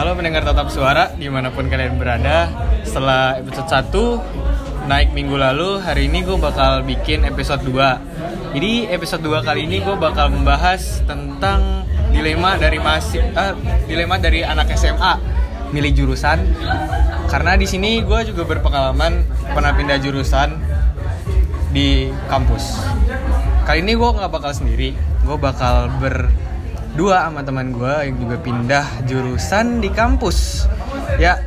Halo pendengar tetap suara di mana pun kalian berada Setelah episode 1 naik minggu lalu Hari ini gue bakal bikin episode 2 Jadi episode 2 kali ini gue bakal membahas tentang Dilema dari masih eh, Dilema dari anak SMA Milih jurusan. Karena di sini gue juga berpengalaman Pernah pindah jurusan Di kampus. Kali ini gue nggak bakal sendiri Gue bakal berdua sama teman gue yang juga pindah jurusan di kampus. Ya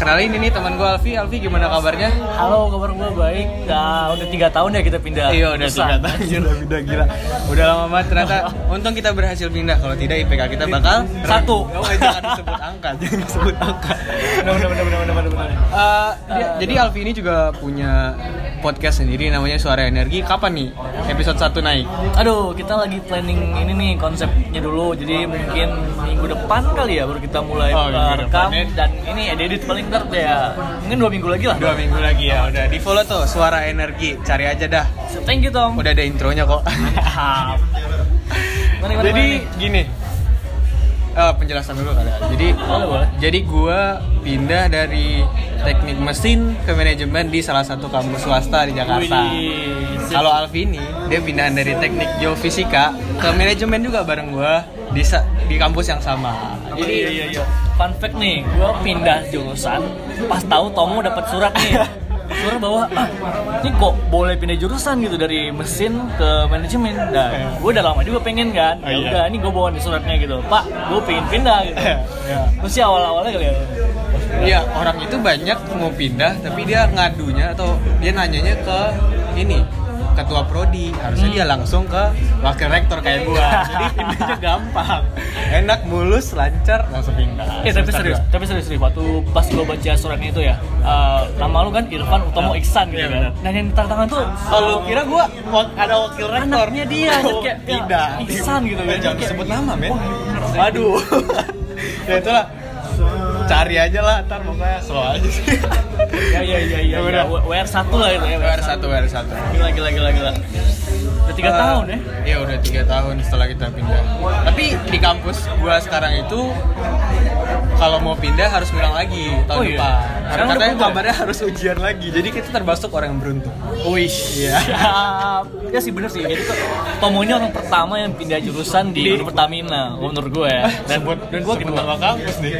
Kenalin ini teman gue Alfi Alfi gimana kabarnya? Halo, kabar gue baik. Nah, udah tiga tahun ya kita pindah. Iya udah tiga tahun udah pindah gila Udah lama banget ternyata Untung kita berhasil pindah Kalau tidak IPK kita bakal Satu. Oh, jangan disebut angka Jangan disebut angka Benar, benar, benar, benar, benar, benar. Eh, dia- jadi Alfi ini juga punya podcast sendiri namanya Suara Energi. Kapan nih episode 1 naik? Aduh, kita lagi planning ini nih konsepnya dulu. Jadi mungkin minggu depan kali ya baru kita mulai Oh, uh, minggu rekam dan ini edit paling ntar ya mungkin dua minggu lagi lah. Dua minggu lagi ya. Udah di follow tuh Suara Energi. Cari aja dah. Thank you Tom. Udah ada intronya kok. Gimana, gimana, jadi gimana? gini. Eh, penjelasan dulu kali ya. Jadi boleh. jadi gua pindah dari teknik mesin ke manajemen di salah satu kampus swasta di Jakarta. Kalau Alfi ini dia pindahan dari teknik geofisika ke manajemen juga bareng gua di di kampus yang sama. Jadi iya, iya, iya. Fun fact nih, gue pindah jurusan pas tahu Tomo dapat surat nih. Surat bahwa ah, ini kok boleh pindah jurusan gitu dari mesin ke manajemen. Dan gue udah lama juga pengen kan. Oh, Ya iya. udah, ini gue bawa nih suratnya gitu. Pak, gue pengen pindah gitu. Iya. Terus sih awal-awalnya kali ya. Iya, orang itu banyak mau pindah tapi dia ngadunya atau dia nanyanya ke ini ketua prodi. Harusnya Hmm. dia langsung ke wakil rektor kayak gua. Jadi pindahnya gampang. Enak mulus lancar langsung pindah. Eh tapi serius, dua. tapi serius, serius. Waktu pas gue baca suratnya itu ya, eh, nama lu kan Irfan Utomo Iksan gitu Iya, kan. Dan yang tanda tangan tuh kalau kira gua ada wakil rektor. Anaknya dia, Oh, kayak tidak Iksan gitu kan. jangan Kayak- sebut nama men. Waduh ya itulah cari aja lah ntar pokoknya slow aja sih Ya ya ya ya. Ya, ya. WR satu lah itu ya. WR satu WR satu Gila gila gila gila. Udah tiga Eh, tahun ya. Iya udah tiga tahun setelah kita pindah. Tapi di kampus gua sekarang itu kalau mau pindah harus ngulang lagi tahun Oh, iya? depan. Sekarang Katanya kabarnya harus ujian lagi. Jadi kita termasuk orang yang beruntung. Wih. Iya. Ya sih bener sih. Jadi tuh Tomo ini orang pertama yang pindah jurusan di, Pertamina menurut gue ya. Dan dan gue kedua. nama kampus nih.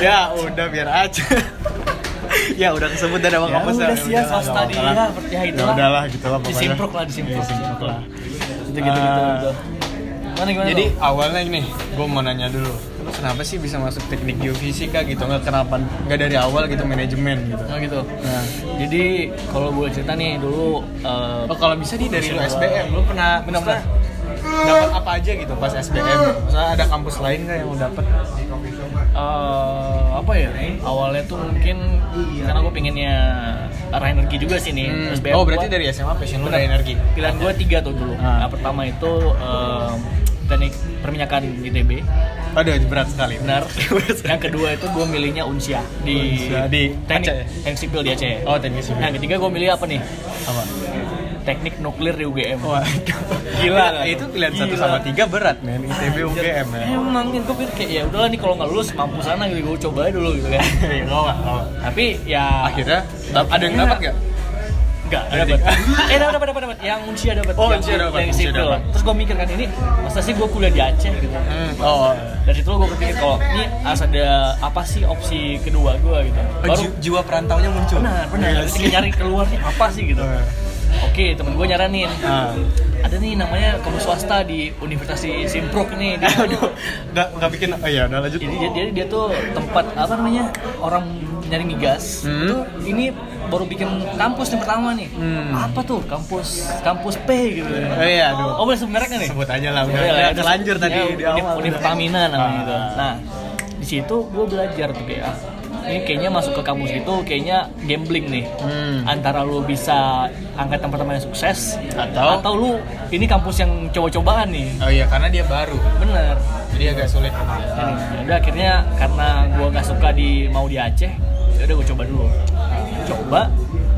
Ya udah biar aja. ya udah kesebut dan nama Ya kampusnya. udah sih ya swasta dia seperti ya itu Ya udahlah gitu lah pokoknya. Disimpruk lah disimpruk. Iya, disimpruk lah. Gitu gitu gitu. Ah. gitu. Gimana gimana? Jadi Tom? awalnya nih, gue mau nanya dulu, lu kenapa sih bisa masuk teknik geofisika gitu? Nggak kenapa nggak dari awal gitu manajemen gitu? Nah gitu. Nah, Jadi kalau gue cerita nih dulu eh, Oh kalau bisa nih dari lu. SBM, lu pernah Benar-benar. dapat apa aja gitu pas SBM? Misalnya ada kampus lain nggak yang lu dapat? Eh, apa ya awalnya tuh mungkin karena gue pengennya arah energi juga sih nih Hmm. SBM Oh berarti gua- dari SMA passion lu dari energi? pilihan gue tiga tuh dulu Ah. nah, pertama itu eh, teknik perminyakan ITB Aduh berat sekali. benar yang kedua itu gue milihnya Unsia di, Unsia, di teknik Aceh. teknik sipil di Aceh Oh teknik sipil. yang ketiga gue milih apa nih Apa? Teknik nuklir di UGM Waduh. Gila, Nah, itu pilihan satu sama tiga berat men. ITB UGM ya. emang gue pikir kayak ya udahlah nih kalau nggak lulus mampu sana gitu gue coba aja dulu gitu kan Iya nggak tapi ya Akhirnya ada yang dapat nggak? Enggak, Ada dapat. eh dapat dapat dapat dapat. Yang Unsia dapat. Oh, Unsia dapat, Yang dapat. Terus gue mikir kan ini masa sih gue kuliah di Aceh gitu. Hmm. Oh. Dari situ gue berpikir kalau ini harus ada apa sih opsi kedua gue gitu. Oh, Baru ji- jiwa perantaunya muncul. benar benar. Terus sih. nyari keluarnya apa sih gitu. Oke, temen gue nyaranin. Ah. Ada nih namanya kampus swasta di Universitas Simpruk nih. Dia tuh- Aduh, nggak nggak bikin. Oh iya, udah lanjut. jadi dia, dia, dia tuh tempat apa namanya orang nyari migas Hmm. itu ini baru bikin kampus yang pertama nih Hmm. apa tuh kampus kampus P gitu Oh iya, aduh. oh boleh sebut mereknya nih Sebut aja lah, udah, Boleh udah ya, terlanjur ya, tadi di Uni- awal. Uni Pertamina namanya Ah. gitu nah di situ gue belajar tuh kayak ini kayaknya masuk ke kampus itu kayaknya gambling nih Hmm. antara lu bisa angkatan pertama yang sukses Atau? atau lu ini kampus yang coba-cobaan nih Oh iya, karena dia baru. bener Jadi agak sulit. Jadi, ya udah akhirnya karena gue nggak suka di mau di Aceh, ya udah gue coba dulu. Coba,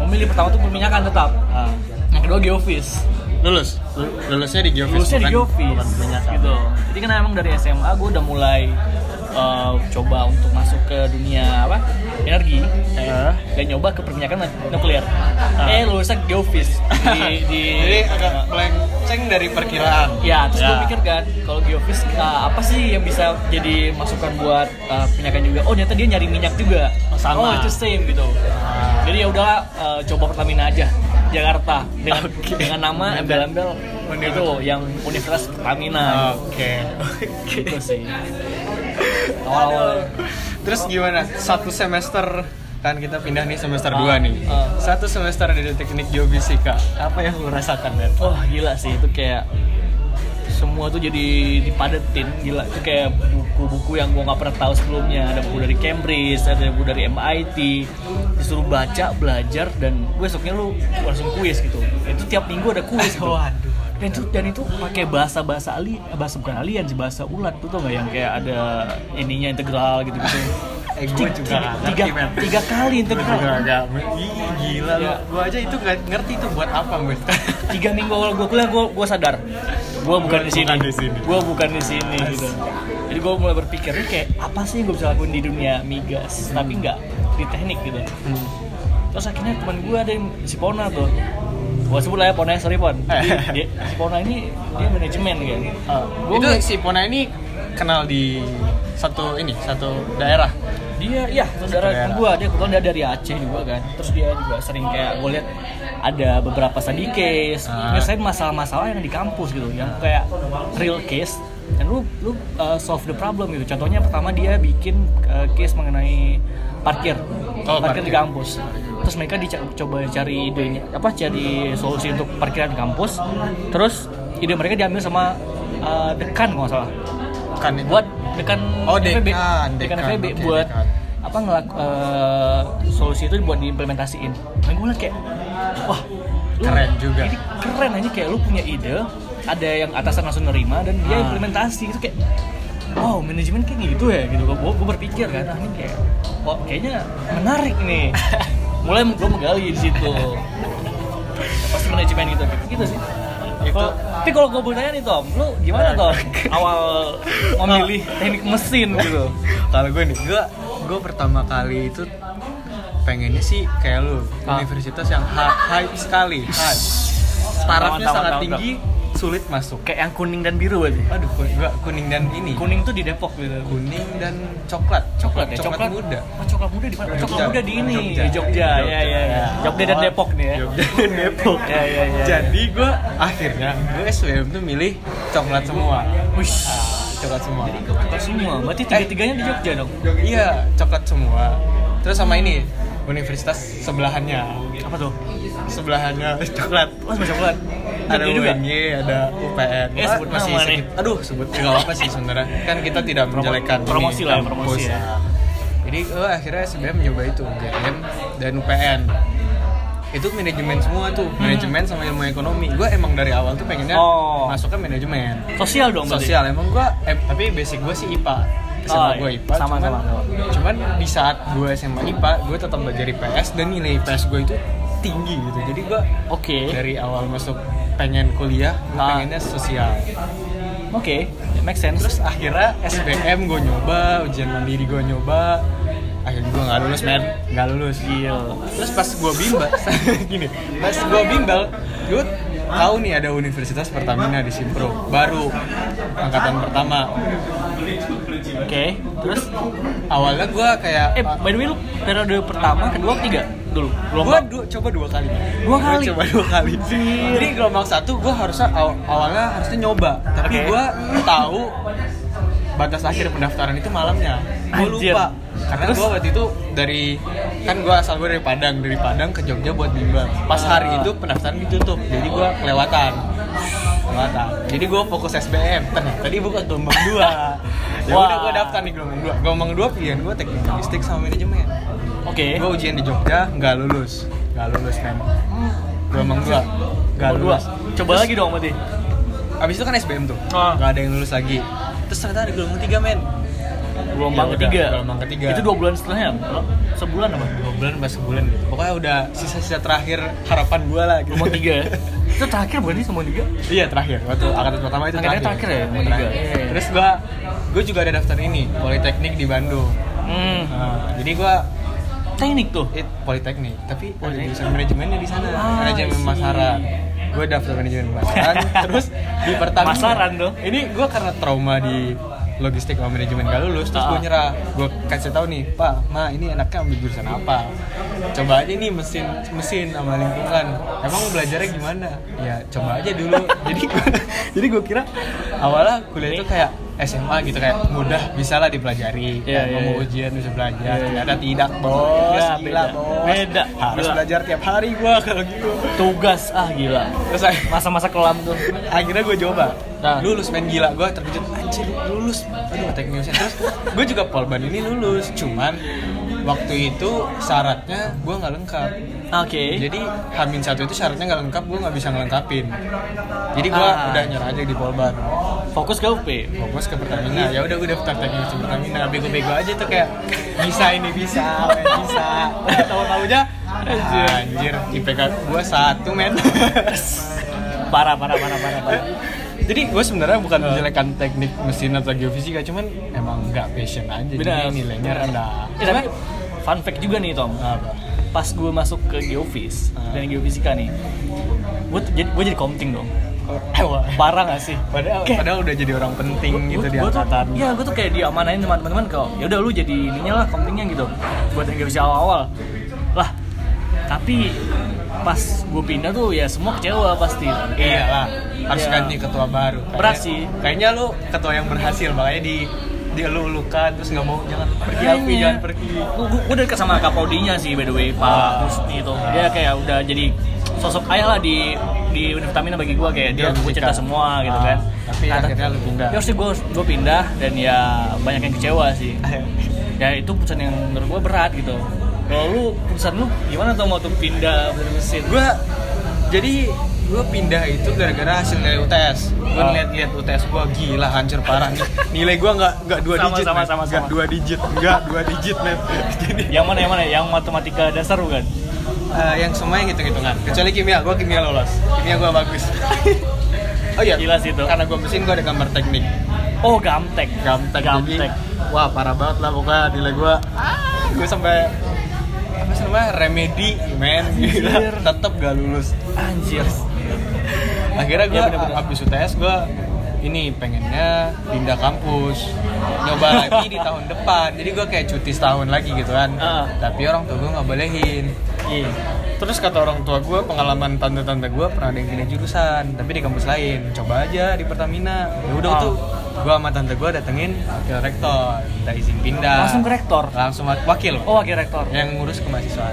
memilih pertama tuh perminyakan tetap. Ah. Yang kedua geofis. Lulus? Lulusnya di geofis Lulusnya di geofis, bukan perminyakan. gitu. Jadi kan emang dari SMA gue udah mulai uh, coba untuk masuk ke dunia apa energi Ah. dan nyoba ke perminyakan nuklir eh lulusnya geofis di, di Jadi agak melenceng dari perkiraan. Ya, terus gue Ya. pikir kan, kalau geofis uh, apa sih yang bisa jadi masukan buat uh, minyakan juga? Oh, ternyata dia nyari minyak juga. Oh, sama. Oh, itu same gitu. Ah. Jadi ya udahlah, uh, coba Pertamina aja Jakarta dengan Oke. dengan nama embel-embel itu yang Universitas Pertamina. Oke. Gitu sih. Awal-awal. Terus gimana? Satu semester kan kita pindah nih semester Ah, 2 nih. ah. Satu semester di teknik geofisika. Apa yang lu rasakan dan? Oh gila sih itu kayak semua tuh jadi dipadetin gila itu kayak buku-buku yang gua nggak pernah tahu sebelumnya ada buku dari Cambridge ada buku dari MIT disuruh baca belajar dan besoknya lu langsung kuis gitu itu tiap minggu ada kuis gitu. Waduh. Dan itu dan itu pakai bahasa bahasa ali bahasa bukan alien sih bahasa ulat. Tuh tau nggak yang kayak ada ininya integral gitu gitu Eh, gua juga tiga, ngerti, tiga kali Gue integral juga agak Ih, gila. Ya. Gua aja itu nggak ngerti itu buat apa, gue. tiga minggu awal gue kuliah gue gue sadar. Gue bukan di sini. gue bukan di sini gitu. Jadi gue mulai berpikir kayak apa sih yang gue bisa lakuin di dunia migas tapi nggak di teknik gitu. Hmm. terus akhirnya teman gue ada yang si Pona tuh gue sebut lah ya Pona sorry Pon. Jadi, dia, si Pona ini dia manajemen kan? Gua itu si Pona ini kenal di satu ini, satu daerah. dia iya saudara gue dia kebetulan dia dari Aceh juga kan? Terus dia juga sering kayak gue lihat ada beberapa study case. Nyelesain masalah-masalah yang di kampus gitu. Yang kayak real case. Dan lu lu uh, solve the problem gitu. Contohnya pertama dia bikin uh, case mengenai parkir Oh, parkir, parkir. di kampus terus mereka dica- coba cari idenya apa cari solusi untuk parkiran di kampus terus ide mereka diambil sama uh, dekan kalau nggak salah Kan itu. buat dekan Oh, FEB. dekan, dekan dekan, FEB oke, buat dekan. apa ngelak eh, solusi itu buat diimplementasiin. Nah gue kayak wah lu- Keren juga. Ini keren aja kayak lu punya ide, ada yang atasan langsung nerima dan dia Ah. implementasi itu kayak wow manajemen kayak gitu ya gitu. Gue gue berpikir kan ah, ini kayak oh kayaknya menarik nih mulai gue menggali di situ. Pasti manajemen gitu gitu sih. Itu- Kalau- tapi kalau gue bertanya nih Tom lu gimana Tom? Awal memilih teknik mesin gitu. Kalau gue nih, gue gue pertama kali itu pengennya sih kayak lu Ah. universitas yang hy- hype sekali, hype. Tarafnya sangat tinggi, sulit masuk. kayak yang kuning dan biru berarti Aduh, gua kuning dan ini. kuning tuh di Depok gitu Kuning dan coklat, coklat ya coklat, muda. oh, coklat muda di mana Jogja. coklat muda di ini Jogja. di Jogja ya ya ya Ya. Jogja dan Depok nih ya Jogja dan Depok. Ya, ya, ya. Jadi gue akhirnya gue SWM tuh milih coklat semua. Wish. Coklat semua. Coklat semua. Berarti tiga-tiganya di Jogja dong. Iya, coklat semua. Terus sama ini universitas sebelahannya. Apa tuh? Sebelahannya coklat. Oh, sama coklat. ada. UNY, ada UPN. Eh, Wah, sebut masih nama nih. sedikit- Aduh, sebut nggak apa sih sebenarnya. Kan kita tidak menjelekan promosi lah ya, promosi ya. Jadi gue akhirnya SBM nyoba itu UGM dan UPN. Itu manajemen semua tuh, manajemen sama ilmu ekonomi. Gue emang dari awal tuh pengennya Oh. masuknya manajemen. Sosial dong berarti. Sosial emang gue, eh, tapi basic gue sih IPA. SMA Oh, gue. IPA, Sama, cuman, sama, sama. cuman di saat gue SMA IPA, gue tetap belajar IPS dan nilai IPS gue itu tinggi gitu. Jadi gue Oke. dari awal masuk pengen kuliah gue Ah. pengennya sosial Oke. Make sense. terus akhirnya SBM gue nyoba ujian mandiri gue nyoba akhirnya gue nggak lulus men nggak lulus Gil. terus pas gue bimbel gini pas gue bimbel gue tahu nih ada Universitas Pertamina di Simpro baru angkatan pertama Oke. Terus awalnya gue kayak eh by the way lu periode pertama, kedua, ketiga dulu. Gue du- coba dua kali. Dua Gua kali? coba dua kali. Jadi gelombang satu gue harusnya aw- awalnya harusnya nyoba. Tapi Oke. gue tahu batas akhir pendaftaran itu malamnya. Gue Anjir. lupa. Karena gue waktu itu dari kan gue asal gue dari Padang dari Padang ke Jogja buat bimbel pas hari Ah. itu pendaftaran ditutup jadi gue kelewatan. Kelewatan. Jadi gue fokus SBM tadi buka gelombang dua. Ya udah gue daftar nih gelombang dua. Gelombang dua pilihan gue teknik logistik sama manajemen Oke. gue ujian di Jogja nggak lulus nggak lulus men gelombang dua nggak Nomor dua. lulus Coba Terus, lagi dong berarti. abis itu kan SBM tuh Ah. nggak ada yang lulus lagi terus ternyata ada gelombang tiga men Gelombang Ya ketiga. gelombang ketiga. Itu dua bulan setelahnya. Sebulan apa? dua bulan pas sebulan gitu pokoknya udah sisa-sisa terakhir harapan gue lah gitu Gelombang tiga ya. Itu terakhir bukan sih sama tiga? Iya terakhir waktu angkatan pertama itu Angkatan terakhir ya, Iya, tiga. terakhir. Iya, iya. Terus gua gua juga ada daftar ini Politeknik di Bandung. Hmm. Nah, jadi gua Teknik tuh. it Politeknik, tapi ada Politeknik. jurusan manajemennya di sana, Ah, manajemen pemasaran. Gue daftar manajemen pemasaran, terus di Pertamina. Pemasaran dong. Ini gue karena trauma di logistik sama manajemen gak lulus, terus gue Ah. nyerah. Gue kasih tahu nih, Pak, Ma, ini enaknya ambil jurusan apa? Coba aja nih mesin mesin sama lingkungan. Emang belajarnya gimana? Ya coba aja dulu. jadi gue jadi gue kira awalnya kuliah itu kayak SMA gitu kayak mudah bisa lah dipelajari. Iya, Kayak iya, mau iya. ujian bisa belajar. Iya, iya. Ternyata tidak, bos. Ya, Gila, beda. bos. Beda. Harus Gila. belajar tiap hari gua kalau gitu. Tugas ah gila. Terus Masa-masa kelam tuh. akhirnya gue coba. Nah. Lulus main gila, gue terkejut anjir lulus. Aduh, mesin. Terus gue juga polban ini lulus, cuman waktu itu syaratnya gue nggak lengkap. Oke. Jadi Hamin satu itu syaratnya nggak lengkap, gue nggak bisa ngelengkapin. Jadi gue Ah. udah nyerah aja di polban. fokus ke UP. Fokus ke Pertamina. Ya udah gue daftar teknik mesin Pertamina. Bego-bego aja tuh kayak bisa ini bisa, men, bisa. Tahu-taunya Anjir. anjir IPK gue satu men. Parah, parah, parah, parah, parah. Jadi gue sebenarnya bukan menjelekan teknik mesin atau geofisika, cuman emang nggak passion aja. Benar. Jadi nilainya rendah. Eh, tapi fun fact juga nih Tom. Apa? Pas gue masuk ke geofis Ah. dan geofisika nih, gue jadi gue jadi komting dong. Oh. Parah gak sih? Padahal, Kayak- padahal udah jadi orang penting gitu di gua tuh, angkatan. Iya, gue tuh kayak diamanain teman-teman kok. Ya udah lu jadi ininya lah komtingnya gitu. Buat yang geofis awal-awal. Lah, tapi pas gue pindah tuh ya semua kecewa pasti. Iya lah, harus Iya. ganti ketua baru. Berat Kayaknya- sih. Kayaknya lu ketua yang berhasil, makanya di dia lu lukan terus nggak mau jangan pergi. Alfi, jangan pergi. Gue gue deket sama Kaprodinya sih by the way, Pak Ah. Husni itu. Dia kayak udah jadi sosok ayah lah di di Universitas bagi gue kayak dia gue cerita semua gitu Ah, kan. tapi akhirnya lu pindah. Ya harusnya gue gue pindah dan ya banyak yang kecewa sih. ya itu putusan yang menurut gue berat gitu. Kalau lu putusan lu gimana tuh mau tuh pindah dari mesin? gue jadi gue pindah itu gara-gara hasil nilai UTS gue Ah. lihat-lihat UTS gue gila hancur parah nih nilai gue nggak nggak dua Sama, digit sama, men. sama, nggak sama. dua digit nggak dua digit men jadi Yang mana yang mana? Yang matematika dasar bukan? eh, yang semua yang hitung-hitungan kecuali kimia gue kimia lolos kimia gue bagus oh iya Gila sih itu. karena gue mesin gue ada gambar teknik Oh, gamtek. gamtek Gamtek. jadi wah parah banget lah pokoknya nilai gue ah, gue sampai namanya remedi men gila tetap gak lulus Anjir. akhirnya gue Iya, bener-bener. habis UTS gue ini pengennya pindah kampus nyoba lagi di tahun depan. Jadi gue kayak cuti setahun lagi gitu kan. Ah. tapi orang tua gue nggak bolehin. Iya. terus kata orang tua gue pengalaman tante-tante gue pernah ada yang pindah jurusan tapi di kampus lain. Coba aja di Pertamina. Ya udah Ah. tuh gue sama tante gue datengin wakil rektor. Minta izin pindah. Langsung ke rektor. langsung wak- wakil. Oh, wakil rektor. yang ngurus ke mahasiswa.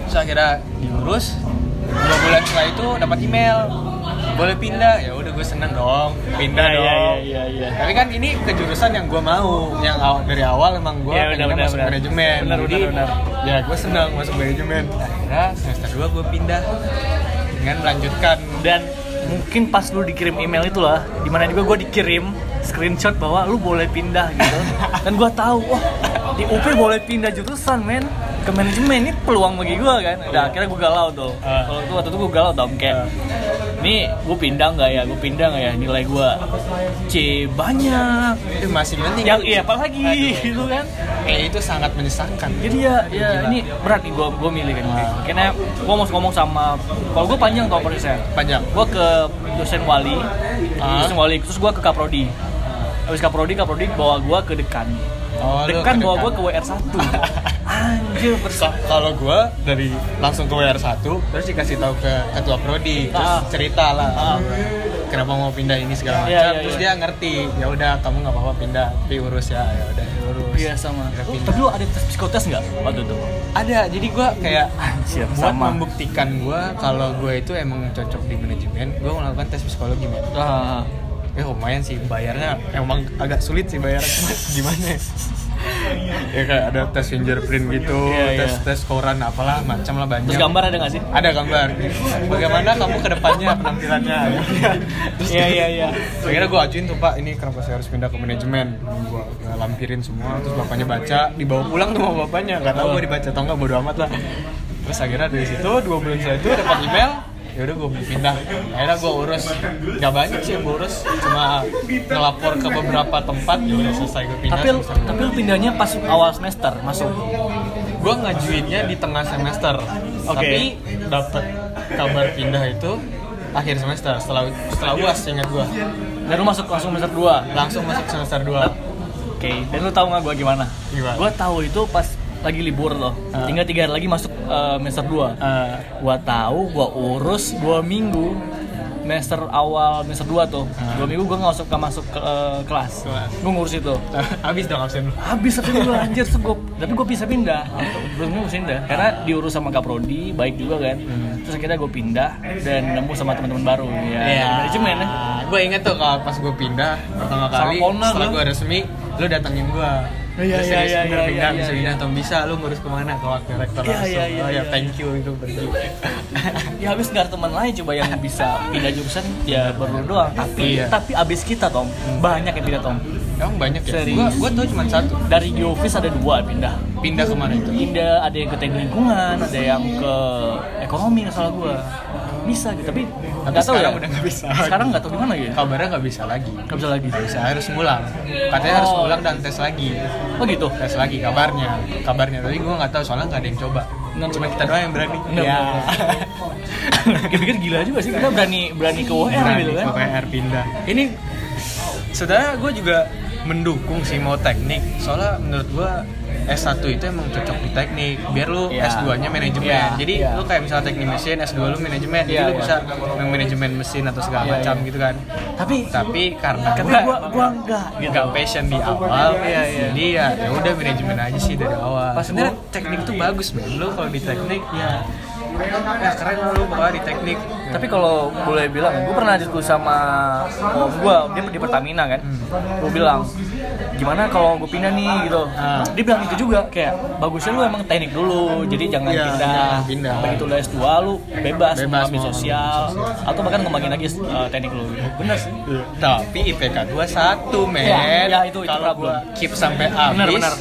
Terus akhirnya diurus. Dua bulan setelah itu dapat email boleh pindah ya udah gue seneng dong pindah Iya, dong iya, iya. tapi kan ini ke jurusan yang gue mau yang awal, dari awal emang gue Iya, pengennya benar, masuk benar. manajemen Benar, jadi benar, benar. ya gue seneng masuk manajemen akhirnya semester 2 gue pindah dengan melanjutkan Dan mungkin pas lu dikirim email itulah, di mana juga gue dikirim screenshot bahwa lu boleh pindah gitu. Dan gue tahu, wah di UP boleh pindah jurusan men ke manajemen ini peluang bagi gue kan. Udah akhirnya gue galau tuh. Ah. Kalau itu waktu itu gue galau dong kayak, nih gue pindah nggak ya? Gue pindah nggak ya? Nilai gue C banyak. itu masih penting Yang iya apalagi gitu kan. eh itu sangat menyesalkan Jadi ya, ya Gila. ini berat nih gue gue milih kan. Ah. Karena gue mau ngomong sama, kalau gue panjang tau prosesnya. panjang Gue ke dosen wali, Ah. dosen wali, terus gue ke kaprodi. Habis kaprodi, kaprodi bawa gue ke dekan. Oh, dekan bawa gue ke WR 1 Anjir. Ka- kalau gue dari langsung ke WR 1 terus dikasih tahu ke ketua prodi terus Ah. cerita lah Ah. kenapa mau pindah ini segala macam Iya, iya, terus iya. dia ngerti ya udah kamu nggak apa-apa pindah tapi urus ya ya udah urus Iya sama. Oh, tapi lu ada tes psikotes nggak waktu itu? ada jadi gue kayak Anjir, buat sama. membuktikan gue kalau gue itu emang cocok di manajemen gue melakukan tes psikologi men Ah, ya lumayan sih bayarnya emang agak sulit sih bayarnya. Cuma gimana ya? Ya kayak ada tes fingerprint gitu Iya, tes iya. tes koran apalah macam lah banyak. Terus gambar ada nggak sih? ada gambar. Bagaimana kamu ke depannya penampilannya? Terus Iya, iya, iya. akhirnya gue ajuin tuh pak ini kenapa saya harus pindah ke manajemen? Gue lampirin semua terus bapaknya baca dibawa pulang tuh sama bapaknya. Nggak tahu gue dibaca atau nggak bodo amat lah. Terus akhirnya dari situ dua bulan setelah itu dapat email ya udah gue pindah akhirnya gue urus nggak banyak sih gue urus cuma ngelapor ke beberapa tempat ya udah selesai gue pindah Tapi tapi lu pindahnya pas awal semester masuk. gue ngajuinnya di tengah semester Oke. tapi dapet kabar pindah itu akhir semester setelah setelah uas ingat gue Dan lu masuk langsung semester 2. langsung masuk semester 2 Oke, dan lu tahu nggak gue gimana? Gimana? Gue tahu itu pas lagi libur loh. Ah. Tinggal tiga hari lagi masuk eh, semester 2 Gua tahu, gua urus dua minggu semester awal semester 2 tuh. Ah. Dua minggu gua nggak masuk nggak masuk ke eh, kelas. Kelas. Gua ngurus itu. habis dong absen lu Habis satu minggu anjir gua, tapi gue bisa pindah. Belum minggu pindah karena diurus sama kaprodi, baik juga kan. Hmm. Terus akhirnya gue pindah dan nemu sama teman-teman baru ya. Iya. dari manajemen ya. Gue inget tuh kalau pas gue pindah pertama kali owner setelah gue resmi, lu datengin gue. Iya, iya, iya, iya, pindah, iya, bisa iya. pindah atau bisa lu ngurus ke mana ke wakil rektor Iya, langsung. iya, iya, oh ya iya. thank you itu pergi. ya habis nggak ada teman lain coba yang bisa pindah jurusan ya baru doang tapi Iya. tapi abis kita tom banyak yang pindah tom Emang banyak ya? Serius. Gue gue tau cuma satu. dari geofis ada dua pindah Pindah ke mana itu? pindah ada yang ke teknik lingkungan ada yang ke ekonomi salah gua bisa gitu tapi nggak tahu ya udah nggak bisa. sekarang nggak tahu gimana gitu Kabarnya nggak bisa lagi. nggak bisa lagi Nggak bisa harus ngulang. Katanya harus Oh. ngulang dan tes lagi. oh gitu Tes lagi kabarnya. Kabarnya tapi gue nggak tahu soalnya nggak ada yang coba. Benar, Cuma kita doang yang berani. Benar, Iya. benar. pikir gila juga sih kita berani berani ke UR Berani gitu kan ke WR pindah. Ini sebenarnya gue juga mendukung sih mau teknik. Soalnya menurut gue S1 itu emang cocok di teknik biar lu Iya. S2-nya manajemen. Iya, Jadi iya. lu kayak misalnya teknik mesin, S2 lu manajemen. Jadi Iya, lu iya. bisa manajemen mesin atau segala Iya, macam iya. gitu kan. tapi Tapi karena tapi gua gua gua enggak gitu nggak passion di awal, Iya, iya. jadi ya ya udah manajemen aja sih dari awal. Pas Sebenarnya teknik tuh bagus men. Lu kalau di teknik ya ya keren lu bawa di teknik. Tapi kalau boleh bilang gue pernah diskusi sama om gue dia di Pertamina kan gue bilang gimana kalau gue pindah nih gitu Ah. dia bilang itu juga kayak bagusnya lu emang teknik dulu jadi jangan Iya, pindah jangan pindah. begitu lu S2 lu bebas, Bebas mau ambil mau sosial atau bahkan ngembangin lagi uh, teknik lu gitu. bener sih Tapi IPK gua satu men. Ya, ya, itu- itu Kalau gua keep sampai habis, Benar, benar.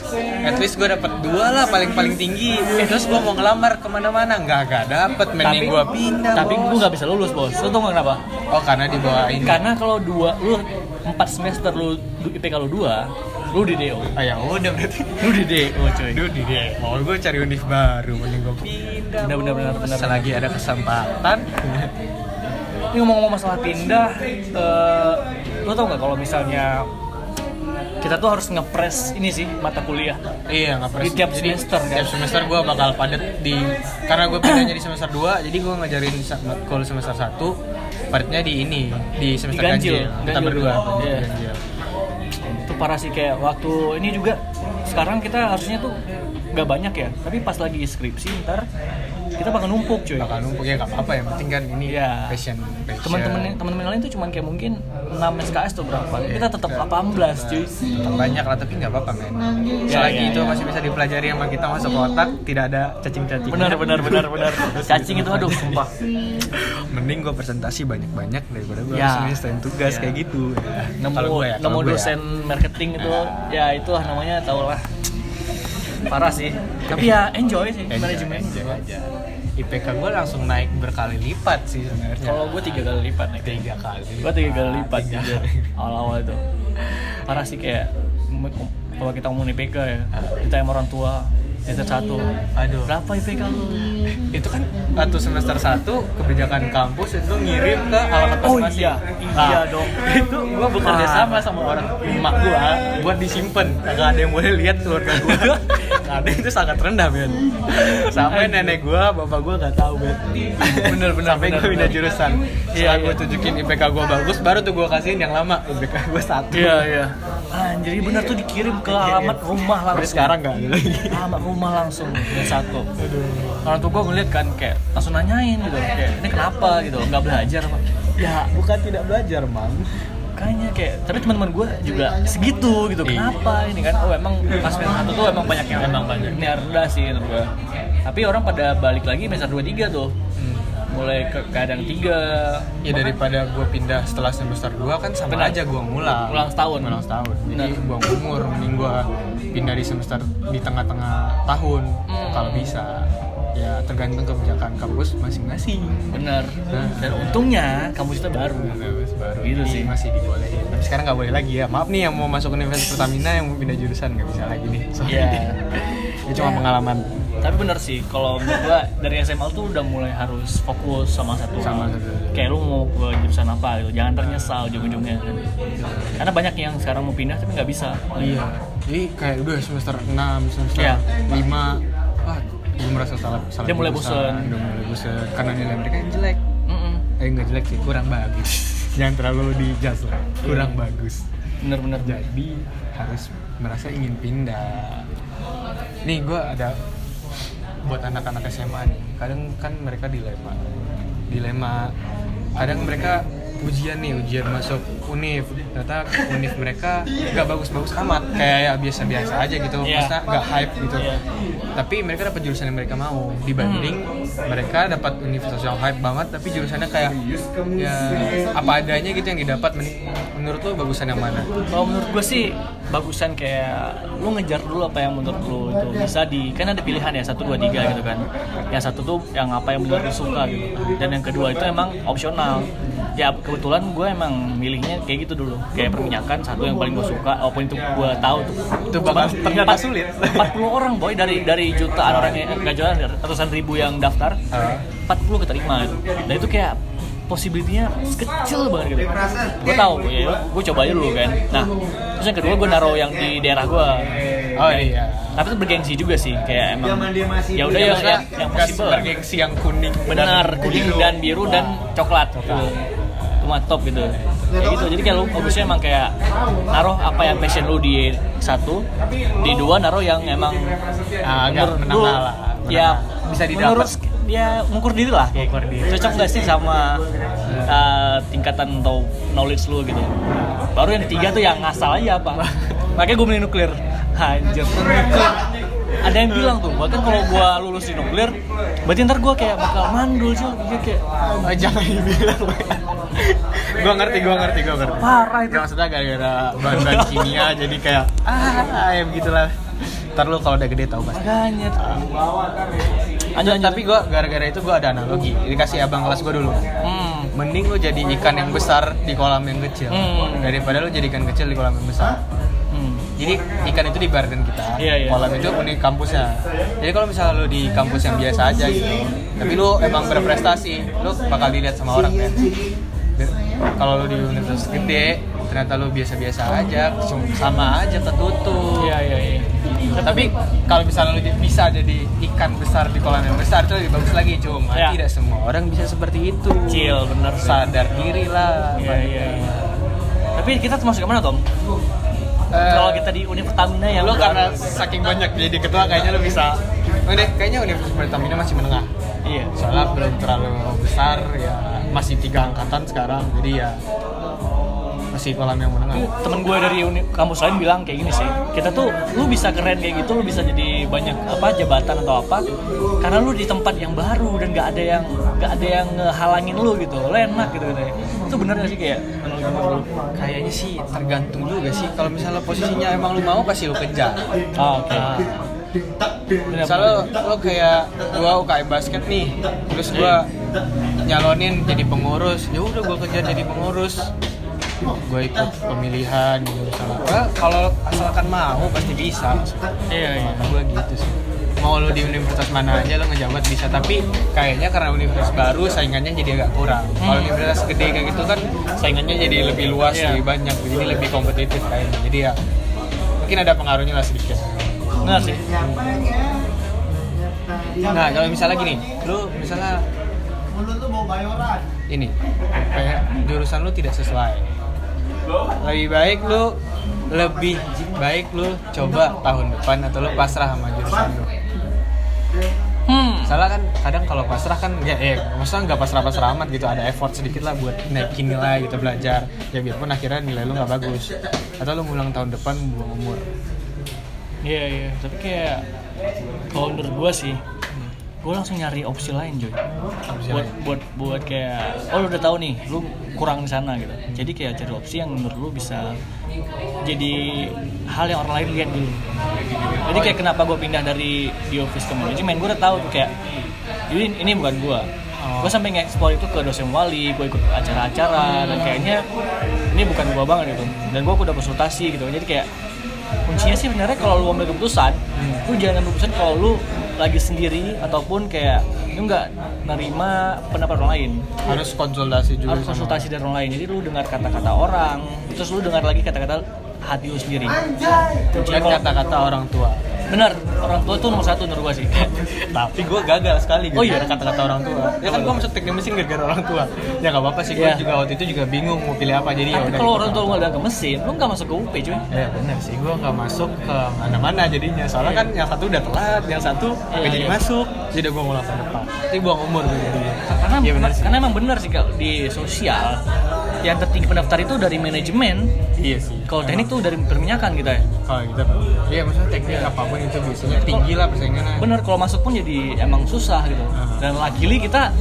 at least gua dapat dua lah paling paling tinggi. Terus gua mau ngelamar ke mana-mana nggak nggak dapet. Mending gua pindah. tapi gue nggak bisa lulus bos lu tau nggak kenapa Oh karena di bawah ini. karena kalau dua lu empat semester lu IPK lu dua lu di DO Ah ya udah berarti. lu di DO cuy Aduh di deh. Mau gua cari univ baru, mending gua pindah. Benar, benar, benar, benar. Selagi ada kesempatan. Ini ngomong-ngomong masalah pindah, eh, lo tau nggak kalau misalnya kita tuh harus ngepres ini sih mata kuliah. Iya pernah. Di tiap Jadi, semester, kan? Tiap semester gue bakal padat di karena gue pindahnya di semester 2 jadi gue ngajarin matkul semester 1 padatnya di ini di semester Di ganjil, ganjil. Kita ganjil. berdua. Ganjil. Itu parah sih kayak waktu ini juga sekarang kita harusnya tuh nggak banyak ya, tapi pas lagi skripsi ntar kita bakal numpuk cuy. Bakal numpuk ya nggak apa-apa yang penting kan ini Iya. passion. passion. Teman-teman teman-teman lain tuh cuman kayak mungkin 6 SKS tuh berapa? Kita tetap 18 cuy. Tetap banyak lah tapi nggak apa-apa men. Iya, Selagi iya, itu iya. masih bisa dipelajari sama kita masuk ke otak tidak ada cacing-cacing. Benar benar benar benar. Cacing itu aduh sumpah. Mending gue presentasi banyak-banyak daripada gue Ya. harus nyelesain tugas Ya. kayak gitu. nemu Kalau gue ya, nemu gue ya. dosen marketing itu ya itu lah namanya tau lah parah sih tapi ya enjoy sih Enjoy, manajemen enjoy aja. IPK gue langsung naik berkali lipat sih sebenarnya. kalau gue tiga kali lipat nih tiga kali. gue tiga kali lipat Tiga kali. awal-awal itu parah sih kayak kalau kita ngomongin IPK ya kita yang orang tua semester satu Aduh. berapa IPK lu Itu kan waktu semester 1 kebijakan kampus itu ngirim ke alamat Oh masing-masing. iya, iya dong. Itu gua bekerja sama sama orang emak gua buat disimpan. Gak ada yang boleh lihat keluarga gua. Ada itu sangat rendah, Ben. Sampai nenek gua, bapak gua gak tahu, Ben. Bener, bener, Sampai bener, gua pindah jurusan. Iya, Setelah gua iya. tunjukin IPK gua bagus, baru tuh gua kasihin yang lama. IPK gua satu. iya iya anjir bener tuh dikirim ke alamat rumah langsung sekarang gak ada lagi. alamat rumah langsung yang satu. Orang tua gue ngeliat kan kayak langsung nanyain gitu kayak ini kenapa? gitu nggak belajar apa? Ya Bukan tidak belajar, Mang. kayaknya kayak tapi teman-teman gue juga segitu gitu Iya. kenapa ini kan? Oh emang pas semester satu tuh emang banyak yang Emang banyak. ini rendah sih menurut gue tapi orang pada balik lagi semester dua tiga tuh mulai ke kadang tiga. Ya daripada gue pindah setelah semester 2 kan sama Benar. aja gue ngulang. Ngulang setahun. Ngulang setahun. Jadi Benar. buang umur Mending gue pindah di semester di tengah-tengah tahun. Hmm. Kalau bisa. Ya tergantung kebijakan kampus masing-masing. Bener Nah. dan untungnya kampus kita baru. Kampus baru. Gitu ini sih. masih dibolehin. Tapi sekarang nggak boleh lagi ya. Maaf nih yang mau masuk Universitas Pertamina yang mau pindah jurusan. Nggak bisa lagi nih. Soalnya Iya. ini- ini cuma pengalaman tapi bener sih kalau menurut gua dari SMA tuh udah mulai harus fokus sama satu Sama satu. kayak lu mau ke jurusan apa gitu jangan ternyesal ujung-ujungnya kan. karena banyak yang sekarang mau pindah tapi nggak bisa iya jadi kayak udah semester 6 semester Iya. 5 wah gue merasa salah salah Dia mulai bosen. udah mulai bosen karena nilai mereka yang jelek Mm-mm. eh nggak jelek sih kurang bagus jangan terlalu dijudge lah kurang bagus bener-bener jadi harus merasa ingin pindah nih gue ada buat anak-anak SMA nih kadang kan mereka dilema. Dilema. Kadang mereka ujian nih ujian masuk univ ternyata univ mereka nggak bagus-bagus amat kayak ya biasa-biasa aja gitu Iya. masa nggak hype gitu Iya. tapi mereka dapat jurusan yang mereka mau dibanding mereka dapat universitas yang hype banget tapi jurusannya kayak ya apa adanya gitu yang didapat Men- menurut lo bagusan yang mana Kalau menurut gue sih bagusan kayak lu ngejar dulu apa yang menurut lu itu bisa di kan ada pilihan ya satu dua tiga gitu kan. Yang satu tuh yang apa yang benar lu suka gitu. Dan yang kedua itu emang opsional. Ya kebetulan gue emang milihnya kayak gitu dulu. Kayak perminyakan satu yang paling gue suka, walaupun itu gue tahu tuh. Itu bakal ternyata empat- sulit. 40 orang boy dari dari jutaan orang yang nggak jualan ratusan ribu yang daftar. Ah. 40 keterima gitu. Dan itu kayak possibility-nya kecil banget gitu. Gue tahu, ya gue coba aja dulu kan. Nah, terus yang kedua gue naruh yang di daerah gue. Oh iya. Tapi itu bergengsi juga sih, kayak emang. Ya udah yang, maksudnya yang, yang possible. bergengsi yang kuning Benar, kuning dan biru dan coklat. Gitu. Cuma top gitu. Kayak gitu. Jadi kayak lu bagusnya emang kayak naruh apa yang passion lu di satu, di dua naruh yang emang Ah, agak lu, lah, Ya. Bisa didapat. ya mengukur diri lah kayak diri. cocok nggak sih sama uh, tingkatan atau knowledge lu gitu baru yang ketiga tuh yang ngasal aja apa makanya gue milih nuklir anjir ada yang bilang tuh bahkan kalau gue lulus di nuklir berarti ntar gue kayak bakal mandul cuy Dia kayak Oh, jangan dibilang gue ngerti gue ngerti gue ngerti. Parah itu. Maksudnya gara-gara bahan-bahan kimia jadi kayak ah ya begitulah. Ntar lu kalau udah gede tau pasti. Makanya. Lanjut Anjir, lanjut. Tapi gue gara-gara itu gue ada analogi. Dikasih abang kelas gue dulu. Hmm. mending lu jadi ikan yang besar di kolam yang kecil Hmm. daripada lu jadi ikan kecil di kolam yang besar. Hmm. jadi ikan itu di badan kita. Iya, iya. kolam itu unik kampusnya. Jadi kalau misalnya lu di kampus yang biasa aja gitu tapi lu emang berprestasi lu bakal dilihat sama orang kan kalau lu di universitas gede ternyata lu biasa-biasa aja sama aja tertutup iya iya iya tapi kalau misalnya lu bisa jadi ikan besar di kolam yang besar itu lebih bagus lagi cuma Ya. tidak semua orang bisa seperti itu Cil, bener sih. sadar diri lah Iya iya. iya. Tapi kita termasuk ke mana Tom? Eh, Kalau kita di Univ Pertamina yang lu karena saking banyak jadi ketua kayaknya lu bisa ini kayaknya Universitas Pertamina masih menengah iya. soalnya belum terlalu besar ya masih tiga angkatan sekarang jadi ya masih kolam yang menengah Temen gue dari uni, kampus lain bilang kayak gini sih. Kita tuh lu bisa keren kayak gitu, lu bisa jadi banyak apa jabatan atau apa karena lu di tempat yang baru dan gak ada yang gak ada yang ngehalangin lu gitu. Lu enak gitu katanya. Itu bener gak sih kayak kayaknya sih tergantung juga sih kalau misalnya posisinya emang lu mau pasti lu kejar Oh, oke. Nah, Bener, misalnya lo, lo kayak gua UKM basket nih terus gua nyalonin jadi pengurus ya udah gua kejar jadi pengurus. Gua ikut pemilihan gitu misalnya Well, kalau asalkan mau pasti bisa. Iya iya. Gua gitu sih. Mau lo di universitas mana aja lo ngejabat bisa tapi kayaknya karena universitas baru saingannya jadi agak kurang. Kalau Hmm. universitas gede kayak gitu kan saingannya jadi lebih luas Iya. lebih banyak jadi lebih kompetitif kayaknya. Jadi ya mungkin ada pengaruhnya lah sedikit Bener sih. Nah, kalau misalnya gini, lu misalnya ini kayak jurusan lu tidak sesuai. Lebih baik lu lebih baik lu coba tahun depan atau lu pasrah sama jurusan lu. Hmm. Salah kan kadang kalau pasrah kan ya eh maksudnya nggak pasrah-pasrah amat gitu ada effort sedikit lah buat naikin nilai gitu belajar ya biarpun akhirnya nilai lu nggak bagus atau lu ngulang tahun depan buang umur Iya iya. Tapi kayak kalau menurut gue sih, gue langsung nyari opsi lain Joy. Opsi buat lain. buat buat kayak oh lu udah tahu nih lu kurang di sana gitu jadi kayak cari opsi yang menurut lu bisa jadi hal yang orang lain lihat dulu jadi kayak kenapa gue pindah dari di office ke manajemen gue udah tahu tuh kayak jadi ini bukan gue Oh. gue sampai nge-explore itu ke dosen wali gue ikut acara-acara dan kayaknya ini bukan gue banget gitu dan gue udah konsultasi gitu jadi kayak kuncinya sih sebenarnya kalau lu ambil keputusan lu jangan ambil keputusan kalau lu lagi sendiri ataupun kayak lu nggak nerima pendapat orang lain. Harus konsultasi juga harus sama- konsultasi dari orang lain. Jadi lu dengar kata-kata orang terus lu dengar lagi kata-kata hati lu sendiri. Dan kata-kata orang tua benar orang tua tuh nomor satu menurut gua sih. Tapi gue gagal sekali Oh iya? kata-kata orang tua. Ya kan gue masuk teknik mesin gara-gara orang tua. Ya nggak apa-apa sih gue Iya. juga waktu itu juga bingung mau pilih apa jadi ya tapi kalau ikut orang tua lu nggak ke mesin lu nggak masuk ke UP cuy. Ya benar sih, gue nggak masuk ke mana-mana jadinya. Soalnya kan yang satu udah telat, yang satu nggak Iya, jadi iya. masuk. Jadi gue ngulang tahun depan. Tapi buang umur gue jadinya. Karena benar sih. karena emang benar sih kalau di sosial yang tertinggi pendaftar itu dari manajemen. Iya sih. Kalau teknik tuh dari perminyakan kita ya. Kalau gitu Iya maksudnya teknik apa pun itu biasanya tinggi lah persaingannya. Bener kalau masuk pun jadi emang susah gitu. Ah. dan luckily kita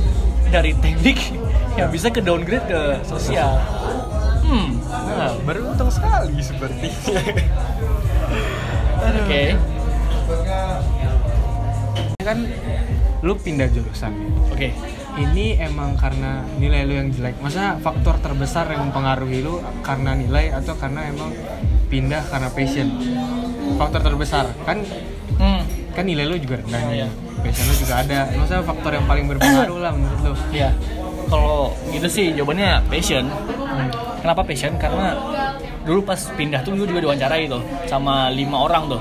dari teknik yang bisa ke downgrade ke sosial. Hmm. Nah, beruntung sekali seperti oke. Kan lu pindah jurusan nih. oke ini emang karena nilai lu yang jelek. Masa faktor terbesar yang mempengaruhi lu karena nilai atau karena emang pindah karena passion? Faktor terbesar. Kan hmm. kan nilai lu juga rendah nih. Iya. passion lu juga ada. Masa faktor yang paling berpengaruh lah menurut lu. Ya kalau gitu sih jawabannya passion. Hmm. kenapa passion? Karena dulu pas pindah tuh gue juga diwawancarai tuh sama lima orang tuh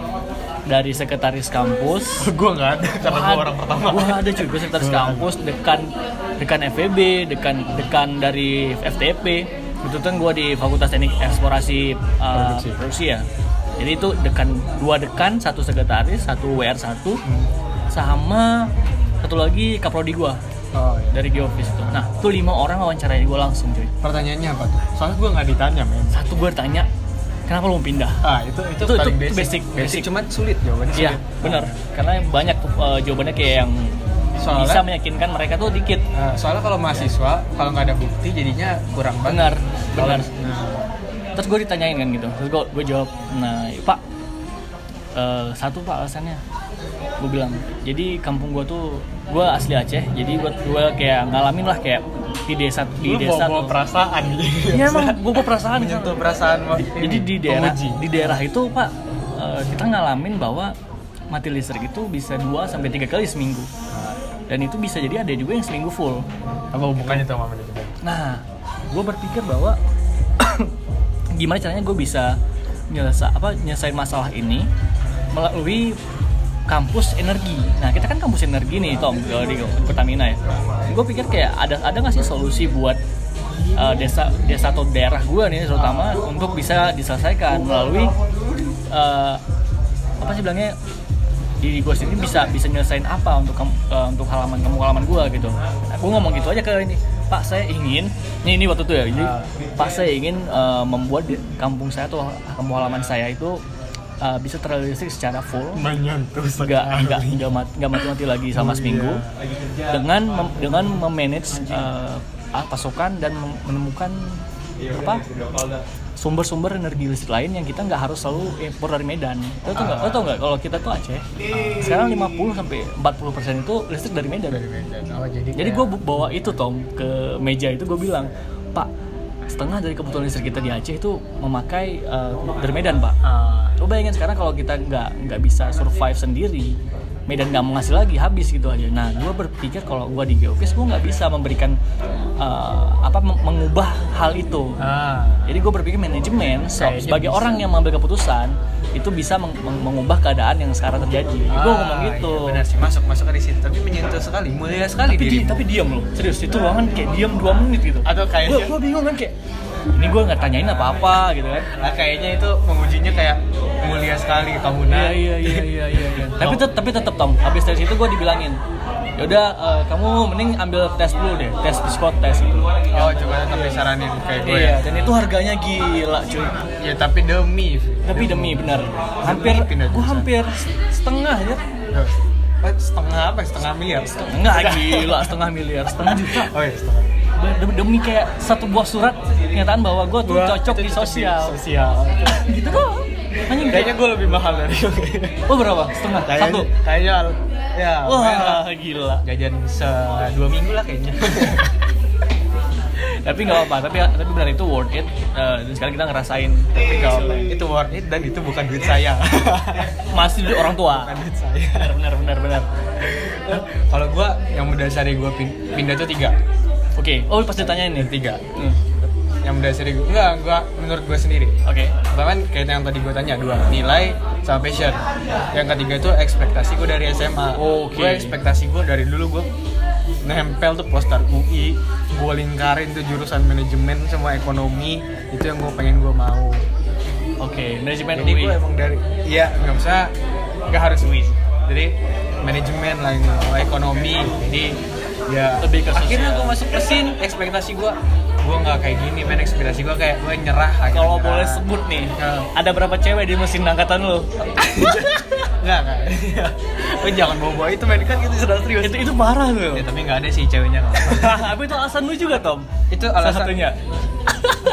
dari sekretaris kampus gue nggak ada karena gue orang pertama Gua ada cuy, gue sekretaris kampus, dekan dekan FEB, dekan dekan dari FTP. Itu kan gue di Fakultas Teknik Eksplorasi uh, Produksi. produksi. ya. Jadi itu dekan dua dekan, satu sekretaris, satu WR 1 Hmm. sama satu lagi kaprodi gue oh, iya. dari Geofis itu. Nah, itu lima orang wawancarai gue langsung cuy. pertanyaannya apa tuh soalnya gue nggak ditanya men Satu gue tanya, kenapa lu mau pindah? ah itu itu, Itu- paling itu basic. basic, basic. cuma sulit jawabannya Iya, benar. Karena banyak uh, jawabannya kayak yang Soalnya- bisa meyakinkan mereka tuh dikit. Nah, soalnya kalau mahasiswa kalau nggak ada bukti jadinya kurang Benar, benar. Nah, terus gue ditanyain kan gitu terus gue gue jawab nah pak eh, satu pak alasannya gue bilang jadi kampung gue tuh gue asli Aceh jadi gue gue kayak ngalamin lah kayak di desa di lu desa bawa, tuh. perasaan gitu. Iya emang gue bawa perasaan. Menyentuh perasaan jadi di daerah penguji. di daerah itu pak eh, kita ngalamin bahwa mati listrik itu bisa 2 sampai tiga kali seminggu. Dan itu bisa jadi ada juga yang seminggu full. Apa hubungannya sama manajemen Nah, gue berpikir bahwa gimana caranya gue bisa nyelesa apa nyelesain masalah ini melalui kampus energi. Nah, kita kan kampus energi nih, Tom, di di Pertamina ya. Gue pikir kayak ada ada nggak sih solusi buat uh, desa desa atau daerah gue nih, terutama untuk bisa diselesaikan melalui uh, apa sih bilangnya di gue sini bisa bisa nyelesain apa untuk eh, untuk halaman kamu halaman gue gitu aku ngomong gitu aja ke ini pak saya ingin ini ini waktu itu ya jadi pak saya ingin eh, membuat kampung saya atau kampung halaman saya itu eh, bisa terrealistik secara full menyentuh nggak nggak nggak mati nggak mati-mati lagi sama seminggu dengan mem- dengan memanage ah, pasokan dan menemukan apa sumber-sumber energi listrik lain yang kita nggak harus selalu impor dari Medan. Lo tau nggak? Lo tau nggak kalau kita tuh Aceh sekarang 50 sampai 40 persen itu listrik dari Medan. dari Medan oh jadi Jadi gue bawa itu Tom ke meja itu gue bilang, Pak setengah dari kebutuhan listrik kita di Aceh itu memakai eh, dari Medan Pak. Ah, Lo bayangin sekarang kalau kita nggak nggak bisa survive sendiri, Medan nggak mau ngasih lagi habis gitu aja. Nah, gue berpikir kalau gue di Geofis gue nggak bisa memberikan eh, apa meng- mengubah hal itu. ah. Jadi gue berpikir manajemen Kayaknya sebagai bisa. orang yang mengambil keputusan itu bisa meng- meng- mengubah keadaan yang sekarang terjadi. gue Ah, ngomong gitu. iya, benar sih masuk masuk ke situ tapi menyentuh sekali mulia sekali tapi, di, tapi diam loh, serius itu ruangan kayak diam dua menit gitu. Atau kayaknya- gue bingung kan kayak ini gue nggak tanyain apa apa gitu kan. Nah, kayaknya itu mengujinya kayak mulia sekali kamu nah Iya iya iya iya iya. tapi tetap tapi tetap Tom. Habis dari situ gue dibilangin, yaudah eh, kamu mending ambil tes dulu deh, tes psikotes gitu. oh coba tetap disaranin kayak gue Iya, ya dan itu harganya gila cuy. ya tapi demi Tapi demi benar, hampir gue hampir setengah ya. Setengah apa setengah miliar Enggak gila, setengah miliar, setengah juta. oh iya setengah demi, demi kayak satu buah surat kenyataan bahwa gue tuh Gua- cocok di sosial. sosial. Gitu anjing kayaknya gue lebih mahal dari lu. Oh berapa? Setengah? Kayaknya satu? kayaknya ya wah. gila. Jajan se dua minggu lah kayaknya. Tapi nggak apa-apa. Tapi tapi benar itu worth it. Eh, dan sekarang kita ngerasain tapi nggak apa itu worth it dan itu bukan duit saya. Masih duit orang tua. Bukan duit saya. Benar benar benar benar. Kalau gue yang mendasari gue pindah tuh tiga oke. Oh pas ditanya ini tiga. Hmm, yang mendasari gue enggak gue menurut gue sendiri. Oke. Pertama kan kayak yang tadi gue tanya dua nilai sama passion. Yang ketiga itu ekspektasi gue dari SMA Oke. gue ekspektasi gue dari dulu gue nempel tuh poster UI gue lingkarin tuh jurusan manajemen sama ekonomi. Itu yang gue pengen gue mau. Oke manajemen jadi UI gue emang dari iya nggak usah nggak harus UI jadi manajemen lah ini oh, ekonomi. Jadi ya. Lebih ke akhirnya sosial. gue masuk mesin ekspektasi gue gue nggak kayak gini men. Ekspektasi gue kayak gue nyerah. Akhirnya kalau boleh sebut nih Ya. ada berapa cewek di mesin angkatan lo Enggak, enggak. Lo jangan bawa-bawa itu men. Kan itu sudah serius. itu itu parah tuh Ya, tapi enggak ada sih ceweknya nggak tapi itu alasan lu juga Tom. Itu Salah alasan satunya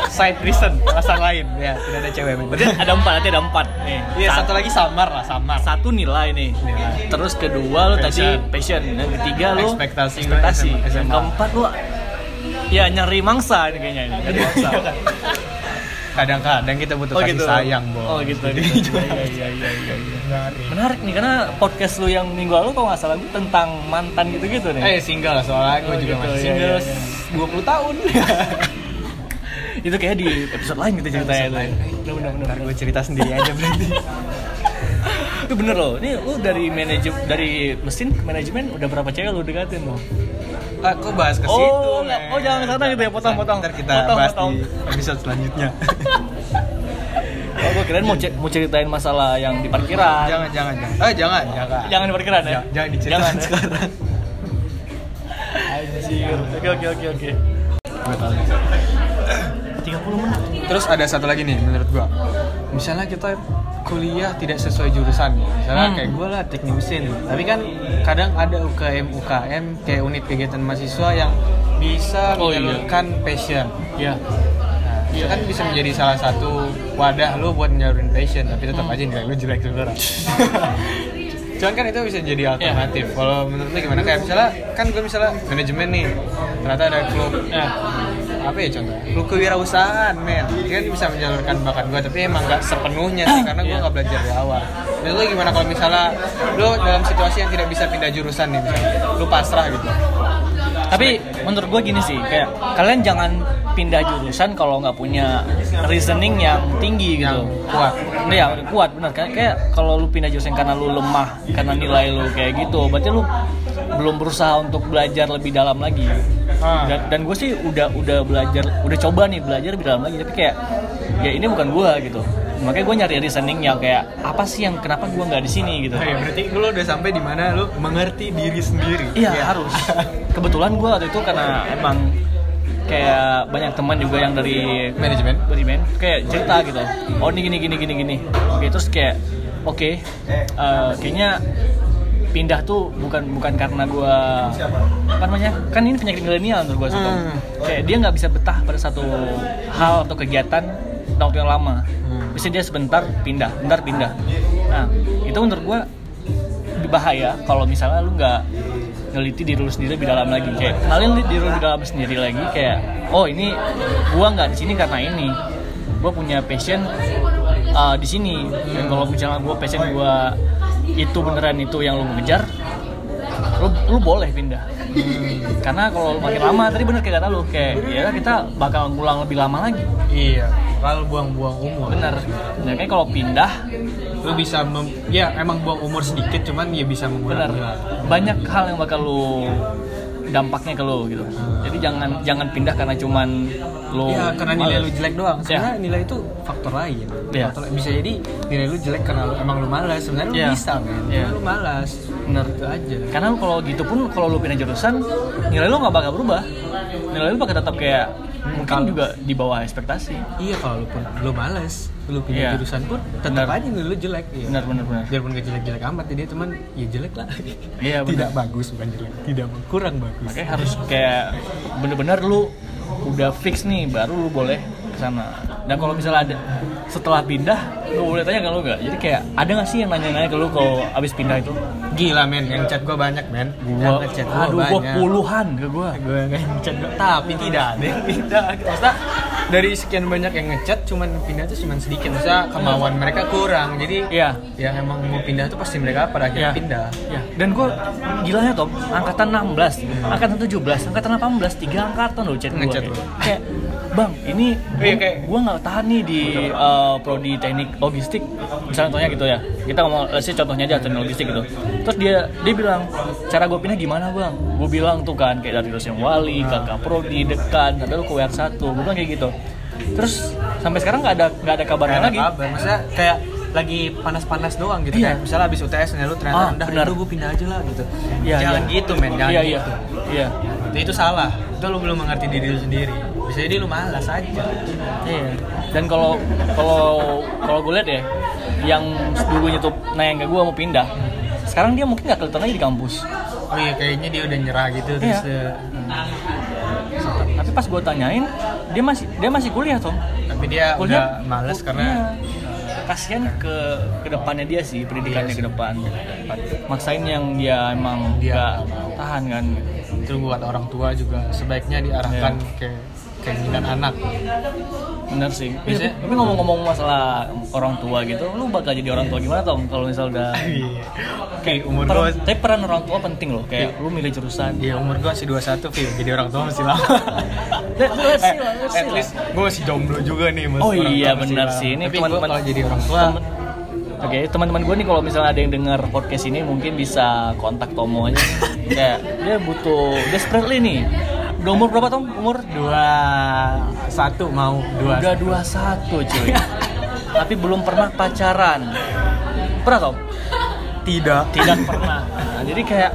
side reason, alasan lain. Ya, tidak ada cewek men. berarti ada empat nanti ada empat nih Iya, Sa- satu lagi samar lah, samar. satu nilai nih Nilai. terus kedua lu tadi Passion. dan ketiga lu Ekspektasi gue ekspektasi yang keempat lu ya nyari mangsa ini kayaknya ini nyari mangsa Kadang-kadang kita butuh kasih sayang, Bo. oh gitu gitu iya iya iya iya iya. Menarik. nih karena podcast lu yang minggu lalu kalau nggak salah itu tentang mantan gitu-gitu nih Eh, single soalnya gue Oh, juga gitu, masih iya, single iya, iya. 20 tahun. itu kayak di episode lain gitu ceritanya tuh bener bener bener Ntar gue cerita sendiri aja berarti. itu bener loh ini lu dari manajem dari mesin ke manajemen udah berapa cewek lu dekatin lo Ah, kok bahas ke Oh, situ? men? oh, jangan sana gitu ya, potong-potong. Ntar kita Potong, bahas potong. di episode selanjutnya. oh gue kirain mau, mau ceritain masalah yang di parkiran jangan, jangan, jangan. Eh, jangan, jangan. jangan di parkiran ya Jangan, jangan diceritain Jangan, ya? sekarang. Anjir. oke oke oke oke 30 menit Terus ada satu lagi nih menurut gua. Misalnya kita kuliah tidak sesuai jurusan, misalnya Hmm. kayak gua lah teknik mesin. Tapi kan kadang ada UKM UKM kayak unit kegiatan mahasiswa yang bisa Oh, iya. menyalurkan passion. ya Nah, itu kan bisa menjadi salah satu wadah lu buat nyalurin passion, tapi tetap Hmm. aja nilai lu jelek sebenarnya. Cuman kan itu bisa jadi alternatif. Kalau menurut lu gimana? Kayak misalnya kan gue misalnya manajemen nih, ternyata ada klub ya apa ya contohnya klub kewirausahaan men. Dia kan bisa menyalurkan bakat gue tapi emang nggak sepenuhnya sih karena gue nggak belajar dari awal. Menurut lu gimana kalau misalnya lu dalam situasi yang tidak bisa pindah jurusan nih misalnya lu pasrah gitu? Tapi menurut gue gini sih kayak kalian jangan pindah jurusan kalau nggak punya reasoning yang tinggi gitu. Yang kuat. Iya, kuat benar. Kayak, kayak kalau lu pindah jurusan karena lu lemah karena nilai lu kayak gitu berarti lu belum berusaha untuk belajar lebih dalam lagi Ah. dan, dan gue sih udah udah belajar udah coba nih belajar lebih dalam lagi tapi kayak ya ini bukan gue gitu makanya gue nyari reasoning yang kayak apa sih yang kenapa gue nggak di sini gitu Oh ya, berarti lu udah sampai di mana lu mengerti diri sendiri Iya Ya. harus. Kebetulan gue waktu itu karena emang kayak banyak teman juga yang dari manajemen manajemen kayak cerita gitu. Oh ini gini gini gini gini. Oke terus kayak oke eh, kayaknya pindah tuh bukan bukan karena gue apa namanya kan ini penyakit milenial menurut gue Hmm. kayak dia nggak bisa betah pada satu hal atau kegiatan dalam waktu yang lama. Hmm. bisa dia sebentar pindah bentar pindah. Nah itu menurut gue bahaya kalau misalnya lu nggak neliti diri lu sendiri lebih dalam lagi. Kayak kenalin diri lu lebih dalam sendiri lagi kayak oh ini gua nggak di sini karena ini. Gua punya passion uh, di sini. Dan kalau misalnya gua passion gua itu beneran itu yang lu mau ngejar? Lu, lu boleh pindah. Karena kalau makin lama tadi bener kayak kata lu kayak ya kita bakal ngulang lebih lama lagi. Iya kalau buang-buang umur. Bener. Nah, kayak kalau pindah lu bisa mem- ya emang buang umur sedikit cuman ya bisa mengurangi banyak hal yang bakal lu dampaknya ke lu gitu jadi jangan jangan pindah karena cuman lu Iya, karena nilai males. lu jelek doang. Ya. Sebenarnya nilai itu faktor lain. Iya. Faktor lain. bisa jadi nilai lu jelek karena lu, emang lu malas. Sebenarnya Iya. lu bisa, men. Iya. Cuma lu malas. bener Itu aja. karena kalau gitu pun kalau lu pindah jurusan nilai lu nggak bakal berubah nilai lu bakal tetap kayak mungkin kalau- juga di bawah ekspektasi Iya kalau lu pun lu males, lu pindah Iya. jurusan pun tetap aja lu jelek. Iya. benar benar benar Biarpun gak jelek-jelek amat dia teman ya jelek lah. Iya, benar. Tidak bagus bukan jelek. Tidak kurang bagus. makanya harus kayak bener-bener lu udah fix nih baru lu boleh ke sana dan kalau misalnya ada setelah pindah lu boleh tanya ke lu gak jadi kayak ada gak sih yang nanya-nanya ke lu kalau abis pindah itu Gila men, yang chat gua banyak men. gua yang chat gua aduh gua banyak. puluhan ke gua Gua yang ngechat gua, tapi tidak ada yang pindah. Maksudnya dari sekian banyak yang ngechat cuman pindah tuh cuman sedikit. Maksudnya kemauan mereka kurang. Jadi Iya. yang emang mau pindah tuh pasti mereka pada akhirnya Iya. pindah. Ya, dan gue gilanya Tom, angkatan 16, angkatan 17, angkatan 18, tiga angkatan loh chat gue. Ngechat. Kayak, bang, ini Iya, kayak- gue nggak tahan nih di uh, prodi teknik logistik, misalnya contohnya gitu ya. Kita ngomong, say contohnya aja teknik logistik gitu. Terus dia dia bilang, cara gue pindah gimana bang? Gue bilang tuh kan kayak dari dosen wali, kakak prodi, dekan, sampai lu ke WR1, gue bilang kayak gitu. Terus sampai sekarang nggak ada nggak ada kabarnya ada lagi. kabar. Maksudnya kayak lagi panas-panas doang gitu Iya. kayak misalnya abis UTS nih lu ternyata Ah, rendah benar. gue pindah aja lah gitu Iya, jangan iya. gitu men jangan Iya gitu iya iya. Itu, itu salah itu lu belum mengerti diri lu sendiri bisa jadi lu malas aja Iya. Dan kalau kalau kalau gue lihat ya, yang dulunya tuh nanya ke gue mau pindah, sekarang dia mungkin nggak kelihatan lagi di kampus. oh iya kayaknya dia udah nyerah gitu terus Iya. eh, Tapi pas gue tanyain, dia masih dia masih kuliah tuh. tapi dia udah males karena kasihan ke ke depannya dia sih pendidikannya Iya ke depan. Maksain yang dia emang Dia- tahan kan. itu buat orang tua juga sebaiknya diarahkan Iya. ke keinginan anak Bener sih. Biasanya- Tapi ngomong-ngomong masalah orang tua gitu, lu bakal jadi orang tua gimana Tom kalau misal udah Iya. kayak umur Peran- gua tapi peran orang tua penting loh kayak lu milih jurusan Iya umur gua masih 21 Vin jadi orang tua masih lama Let- let's see let's at see least gue masih jomblo juga nih mas Oh iya, benar sih. Ini teman-teman- kalau jadi orang tua Temen- Oke, teman-teman gue nih kalau misalnya ada yang dengar podcast ini mungkin bisa kontak Tomo aja. Kayak dia butuh desperately nih. Udah umur berapa Tom? Umur? dua satu mau dua Udah 21 cuy. Tapi belum pernah pacaran. Pernah Tom? tidak Tidak pernah. Nah, jadi kayak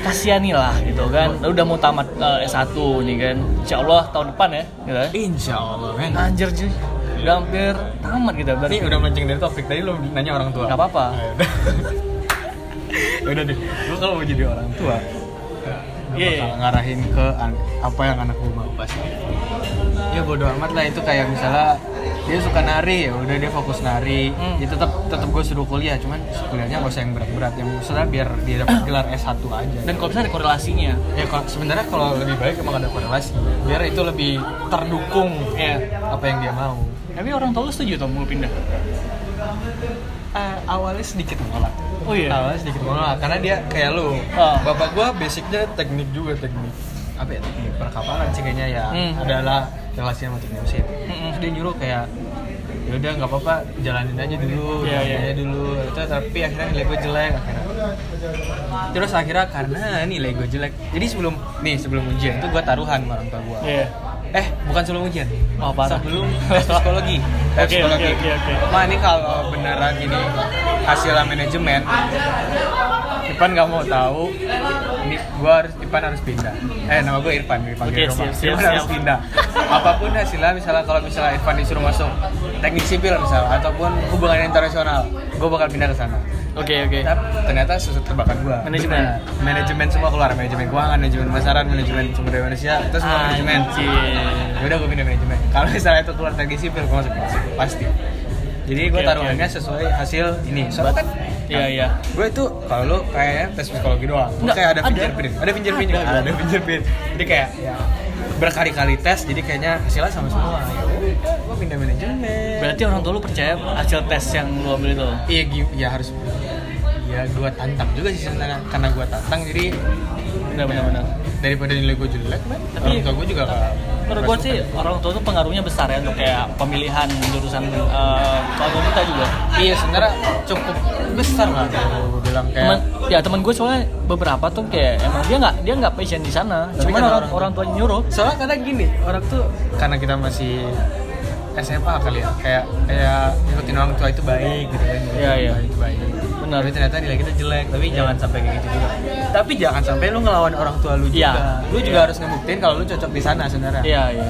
kasihani lah gitu kan. Udah mau tamat eh, S1 nih kan. Insya Allah tahun depan ya. Gitu. ya. insya Allah men Anjir cuy. Udah hampir tamat gitu berarti. ini udah melenceng dari topik tadi lo nanya orang tua Gak apa-apa. ya udah deh gue kalau mau jadi orang tua gue Iya. ngarahin ke apa yang anak gue mau pasti ya bodo amat lah itu kayak misalnya dia suka nari ya udah dia fokus nari Hmm. ya tetap tetap gue suruh kuliah cuman kuliahnya gak usah yang berat-berat yang misalnya biar dia dapat gelar S1 aja Dan kalau bisa ada korelasinya. ya kalau sebenarnya kalau lebih baik emang ada korelasi biar itu lebih terdukung Ya. apa yang dia mau Tapi orang tua lu setuju Tom mau pindah? Eh, awalnya sedikit menolak Oh iya. awalnya sedikit menolak karena dia kayak lu Ah. bapak gua basicnya teknik juga teknik apa ya teknik perkapalan sih kayaknya ya Hmm. adalah relasi sama teknik mesin Mm-mm. Terus dia nyuruh kayak ya udah nggak apa-apa jalanin aja dulu Iya, jalanin iya. aja dulu itu tapi akhirnya nilai gue jelek akhirnya terus akhirnya karena nilai gue jelek jadi sebelum nih sebelum ujian tuh gue taruhan sama orang tua gue Iya. eh bukan sebelum ujian Oh, parah. sebelum tes psikologi tes Oke, psikologi oke, oke, oke. Ma ini kalau beneran ini hasilnya manajemen Ipan nggak mau tahu ini gua harus Ipan harus pindah eh nama gue Irfan Oke, dipanggil rumah siap, siap, Irfan harus siap. pindah apa pun hasilnya misalnya kalau misalnya Irfan disuruh masuk teknik sipil misalnya ataupun hubungan internasional gue bakal pindah ke sana Oke oke. tapi ternyata susut tebakan gua Manajemen. Benar. manajemen semua keluar manajemen keuangan manajemen pemasaran manajemen sumber daya manusia itu semua manajemen Anjir. ya udah gue pindah manajemen kalau misalnya itu keluar teknik sipil gue masuk teknik sipil pasti jadi gue taruhannya oke. sesuai hasil ini soalnya kan Iya iya. gue itu kalau lu kayaknya tes psikologi doang Enggak, kayak ada ada. fingerprint ada fingerprint juga Ada, ada fingerprint jadi kayak ya, berkali-kali tes jadi kayaknya hasilnya sama semua ya gue pindah manajemen Berarti orang tua lu percaya hasil tes yang lu ambil itu? iya ya harus ya gue tantang juga sih sebenarnya karena gue tantang jadi Benar benar benar. Daripada nilai gue jelek man Tapi- orang tua gue juga gak Menurut gua sih orang tua tuh pengaruhnya besar ya untuk kayak pemilihan jurusan uh, kalau kita juga. iya sebenarnya cukup besar lah kalau gue bilang kayak Temen, ya teman gue soalnya beberapa tuh kayak emang dia nggak dia nggak passion di sana. Cuman kan orang orang- tuanya nyuruh. soalnya kadang gini orang tuh karena kita masih SMA kali ya kayak kayak ngikutin orang tua itu baik gitu kan Iya, iya. baik baik benar. tapi ternyata nilai kita jelek. Tapi jangan sampai kayak gitu juga. Tapi jangan sampai lu ngelawan orang tua lu juga. Iya. lu juga harus ngebuktiin kalau lu cocok di sana sebenarnya. Iya, iya.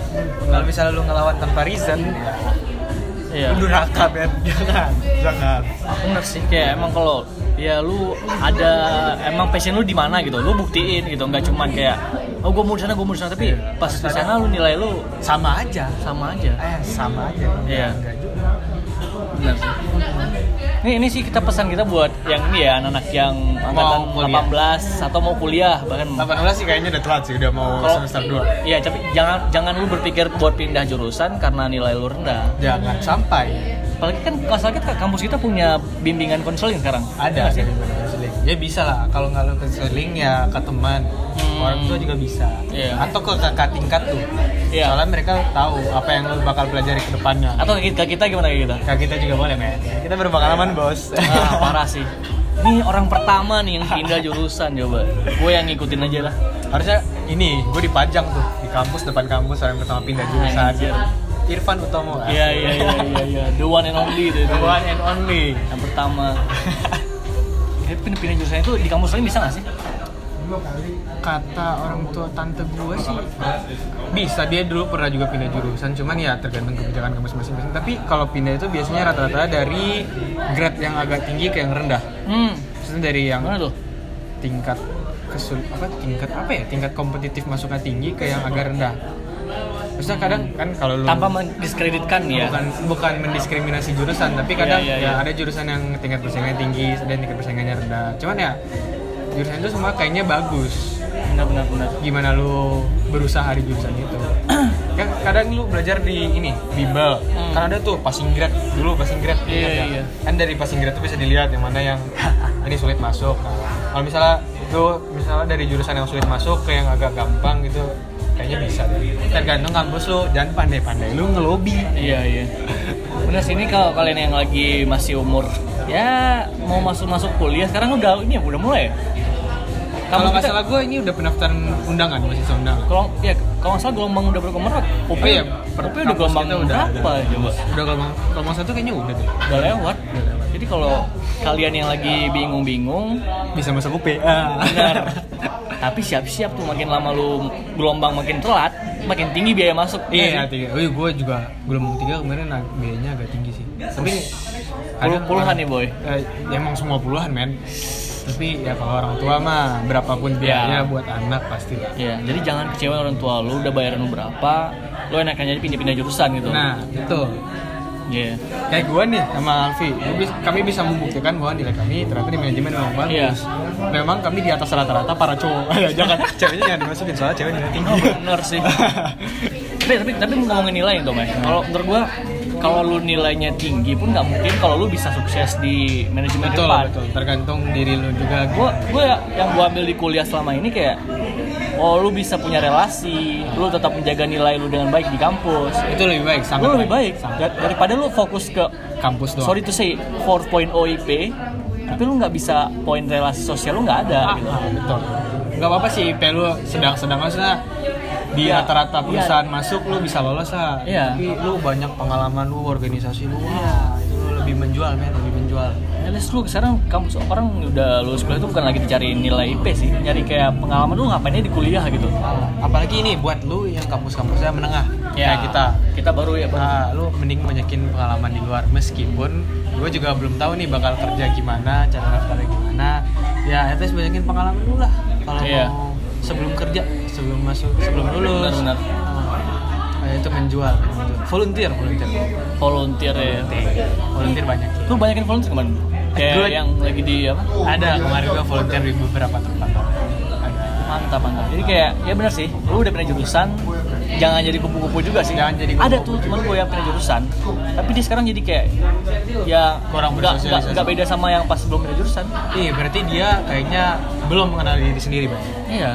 kalau misalnya lu ngelawan tanpa reason Iya. lu durhaka Ben. Jangan. Jangan. Bener sih kayak emang kalau ya lu ada emang passion lu di mana gitu, lu buktiin gitu, nggak cuman kayak oh gue mau di sana, gue mau di sana, tapi pas di sana lu nilai lu sama aja. sama aja. eh sama aja. Iya. enggak juga. Benar sih. Ini, ini sih kita pesan kita buat yang ini ya anak-anak yang angkatan kuliah. 18 atau mau kuliah bahkan 18 sih kayaknya udah telat sih udah mau Kalau- semester 2 Iya, tapi jangan jangan lu berpikir buat pindah jurusan karena nilai lu rendah. jangan sampai Apalagi kan kelas kita kampus kita punya bimbingan konseling sekarang. ada Iya nggak sih? Konseling ya bisa lah kalau nggak lu konseling ya ke teman Hmm. orang tua juga bisa Iya. atau ke kakak tingkat tuh Iya. soalnya mereka tahu apa yang lu bakal pelajari ke depannya Atau ke kita, kita gimana kita? Kak kita juga boleh men kita berpengalaman bos Ah, parah sih. Ini orang pertama nih yang pindah jurusan coba. Gue yang ngikutin aja lah. harusnya ini gue dipajang tuh di kampus depan kampus orang pertama pindah jurusan Anjir. Irfan Utomo Iya iya iya iya iya. The one and only itu. the one and only Yang pertama. Eh, pindah-pindah jurusan itu di kampus lain bisa nggak sih? kata orang tua tante gue sih bisa. Dia dulu pernah juga pindah jurusan. Cuman ya tergantung kebijakan kampus masing-masing. Tapi kalau pindah itu biasanya rata-rata dari grade yang agak tinggi ke yang rendah. Hmm. maksudnya dari yang Mana tuh? tingkat kesul apa? Tingkat apa ya? Tingkat kompetitif masuknya tinggi ke yang agak rendah maksudnya kadang kan kalau lu Tanpa mendiskreditkan ya. bukan bukan mendiskriminasi jurusan tapi kadang Iya, iya, ya iya. ada jurusan yang tingkat persaingannya tinggi dan tingkat persaingannya rendah cuman ya jurusan itu semua kayaknya bagus Benar benar benar. gimana lu berusaha di jurusan itu kan kadang lu belajar di ini bimbel Hmm. kan ada tuh passing grade dulu passing grade Iya, ingat ya? iya. kan dari passing grade tuh bisa dilihat yang mana yang ini sulit masuk kalau misalnya itu misalnya dari jurusan yang sulit masuk ke yang agak gampang gitu kayaknya bisa deh tergantung kampus lu dan pandai-pandai lu ngelobi Iya iya. Bener sih ini kalau kalian yang lagi masih umur ya mau masuk masuk kuliah sekarang udah ini ya, udah mulai ya. Kalau nggak salah gue ini udah pendaftaran undangan masih undangan kalau ya kalau nggak salah gelombang udah berapa UP, Oh iya, UP udah gelombang udah berapa coba? udah gelombang gelombang satu kayaknya udah deh Udah lewat. Jadi kalau kalian yang lagi bingung-bingung, bisa masuk UP ah. benar. Tapi siap-siap tuh makin lama lu gelombang makin telat, makin tinggi biaya masuk. Iya, nggak sih? tiga. Oh, gue juga gelombang tiga kemarin biayanya agak tinggi sih. Tapi Puluh- puluhan nih, Boy. Eh, ya emang semua puluhan men. Tapi ya kalau orang tua mah berapapun biaya Ya. buat anak pasti lah. Iya, jadi jangan kecewa orang tua lu udah bayaran lu berapa, lu enaknya aja pindah-pindah jurusan gitu. Nah, itu. Iya. Kayak gue nih sama Alfi, kami bisa membuktikan bahwa nilai kami ternyata di manajemen memang bagus. Iya. Memang kami di atas rata-rata para cowok. Ya, jangan ceweknya jangan dimasukin soalnya cewek nilai tinggi. Bener sih. tapi tapi tapi ngomongin nilai tuh, Mai. Kalau menurut gua kalau lu nilainya tinggi pun nggak mungkin kalau lu bisa sukses di manajemen betul, depan. betul. Tergantung diri lu juga. Gua gua yang gua ambil di kuliah selama ini kayak oh lu bisa punya relasi, lu tetap menjaga nilai lu dengan baik di kampus. itu lebih baik, sangat Lu lebih baik Sangat. Dar- daripada lu fokus ke Kampus doang. sorry to say 4.0 IP tapi lu nggak bisa poin relasi sosial lu nggak ada Ah, gitu. betul. Gak apa-apa sih IP lu sedang-sedang maksudnya di Iya, rata-rata iya. perusahaan masuk lu bisa lolos lah. Iya. Tapi lu banyak pengalaman lu organisasi lu. Wah, itu lu lebih menjual men, lebih menjual. At least lu sekarang kampus orang udah lulus kuliah itu bukan lagi dicari nilai IP sih, nyari kayak pengalaman lu ngapain aja di kuliah gitu. Apalagi ini buat lu yang kampus-kampusnya menengah Ya, kayak kita. Kita baru ya, baru. Nah, lu mending banyakin pengalaman di luar meskipun gue juga belum tahu nih bakal kerja gimana, cara daftarnya gimana. Ya, at least banyakin pengalaman dulu lah kalau Iya. mau sebelum kerja, sebelum masuk, sebelum lulus. Benar-benar. Ah, itu menjual, menjual. volunteer, volunteer. volunteer ya. Volunteer banyak. Lu banyakin volunteer ke mana? Kayak Gua- yang lagi di apa? Ada kemarin gue volunteer di beberapa tempat. Ada. Mantap, mantap. Jadi kayak ya benar sih, lu udah pindah jurusan, jangan jadi kupu-kupu juga sih. Jangan jadi Ada kupu-kupu. tuh teman gue yang pindah jurusan, tapi dia sekarang jadi kayak ya Kurang nggak bersosialisasi. nggak beda sama yang pas sebelum pindah jurusan. Iya, berarti dia kayaknya belum mengenal diri sendiri, Bang. Iya.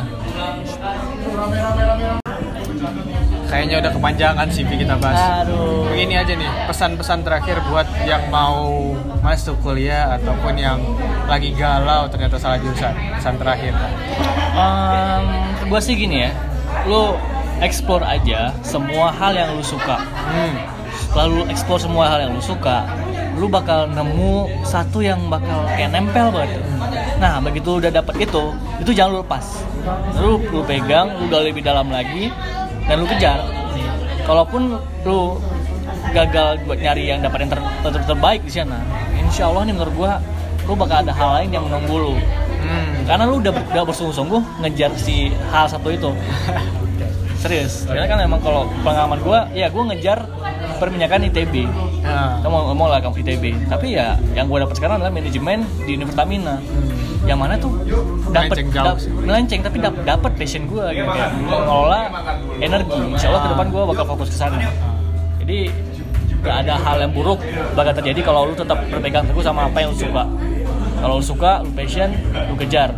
Kayaknya udah kepanjangan CV kita bahas. Aduh. Begini aja nih, pesan-pesan terakhir buat yang mau masuk kuliah ataupun yang lagi galau ternyata salah jurusan. Pesan terakhir. Um, gue sih gini ya, lu explore aja semua hal yang lu suka. Hmm. Lalu explore semua hal yang lu suka, lu bakal nemu satu yang bakal kayak nempel banget nah begitu udah dapet itu itu jangan lu lepas lu lu pegang lu gali lebih dalam lagi dan lu kejar kalaupun lu gagal buat nyari yang dapat yang ter, ter- terbaik di sana insya Allah nih menurut gua lu bakal ada hal lain yang menunggu lu Hmm. karena lu udah, udah bersungguh-sungguh ngejar si hal satu itu. Serius. Karena kan emang kalau pengalaman gua ya gua ngejar perminyakan ITB Nah. kamu mau lah kamu ITB tapi ya yang gue dapat sekarang adalah manajemen di Unipertamina yang mana tuh dapat Melenceng tapi dap- dapat passion gue gitu kayak mengelola energi. Insya Allah ke depan gue bakal fokus ke sana. Jadi gak ada hal yang buruk bakal terjadi kalau lu tetap berpegang teguh sama apa yang lu suka kalau lu suka lu passion lu kejar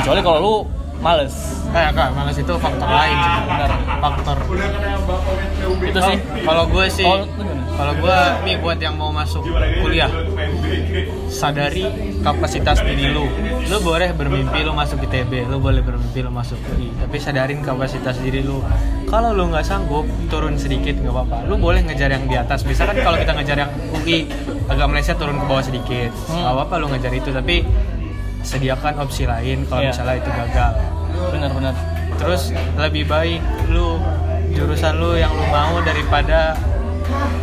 kecuali kalau lu males Eh, enggak, malas itu faktor lain sih. Benar. Faktor. itu sih Kalau gue sih, kalau gue nih buat yang mau masuk kuliah, sadari kapasitas diri lu. Lu boleh bermimpi lu masuk ITB, lu boleh bermimpi lu masuk UI, tapi sadarin kapasitas diri lu. Kalau lu nggak sanggup, turun sedikit nggak apa-apa. Lu boleh ngejar yang di atas. Misalkan kalau kita ngejar yang UI, agak meleset turun ke bawah sedikit. Hmm. Nggak apa-apa lu ngejar itu, tapi sediakan opsi lain kalau Iya. misalnya itu gagal benar-benar terus lebih baik lu jurusan lu yang lu mau daripada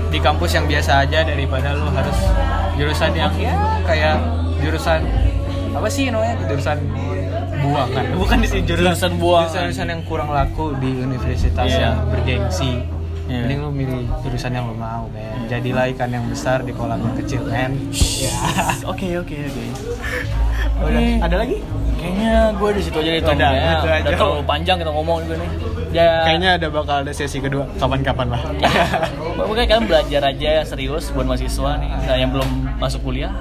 di kampus yang biasa aja daripada lu harus jurusan yang ya. kayak jurusan apa sih namanya? Jurusan buangan bukan di sini jurusan Jurusan buangan. jurusan, jurusan yang kurang laku di universitas Iya. yang bergengsi. Iya. mending lu milih jurusan yang lu mau men. Jadilah ikan yang besar di kolam yang kecil men. Ya. Oke oke oke. Ada lagi? Kayaknya gue di situ aja deh Tom. Udah, Kayaknya udah aja. terlalu panjang kita ngomong juga nih. Ya, kayaknya ada bakal ada sesi kedua kapan-kapan lah Pokoknya kalian belajar aja serius buat mahasiswa nih. Nah, yang belum masuk kuliah,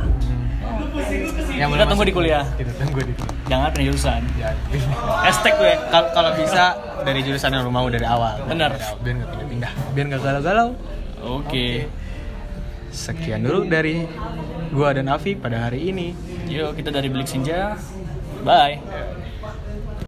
yang Kita tunggu di kuliah. kita tunggu di kuliah jangan pindah jurusan. Jadi, Hashtag gue. Kal- kalau bisa dari jurusan yang lu mau dari awal. Bener. Dari awal, Biar nggak pindah-pindah. Biar nggak galau-galau. Oke. Sekian dulu dari gua dan Afi pada hari ini. Yuk kita dari Bilik Senja. Bye.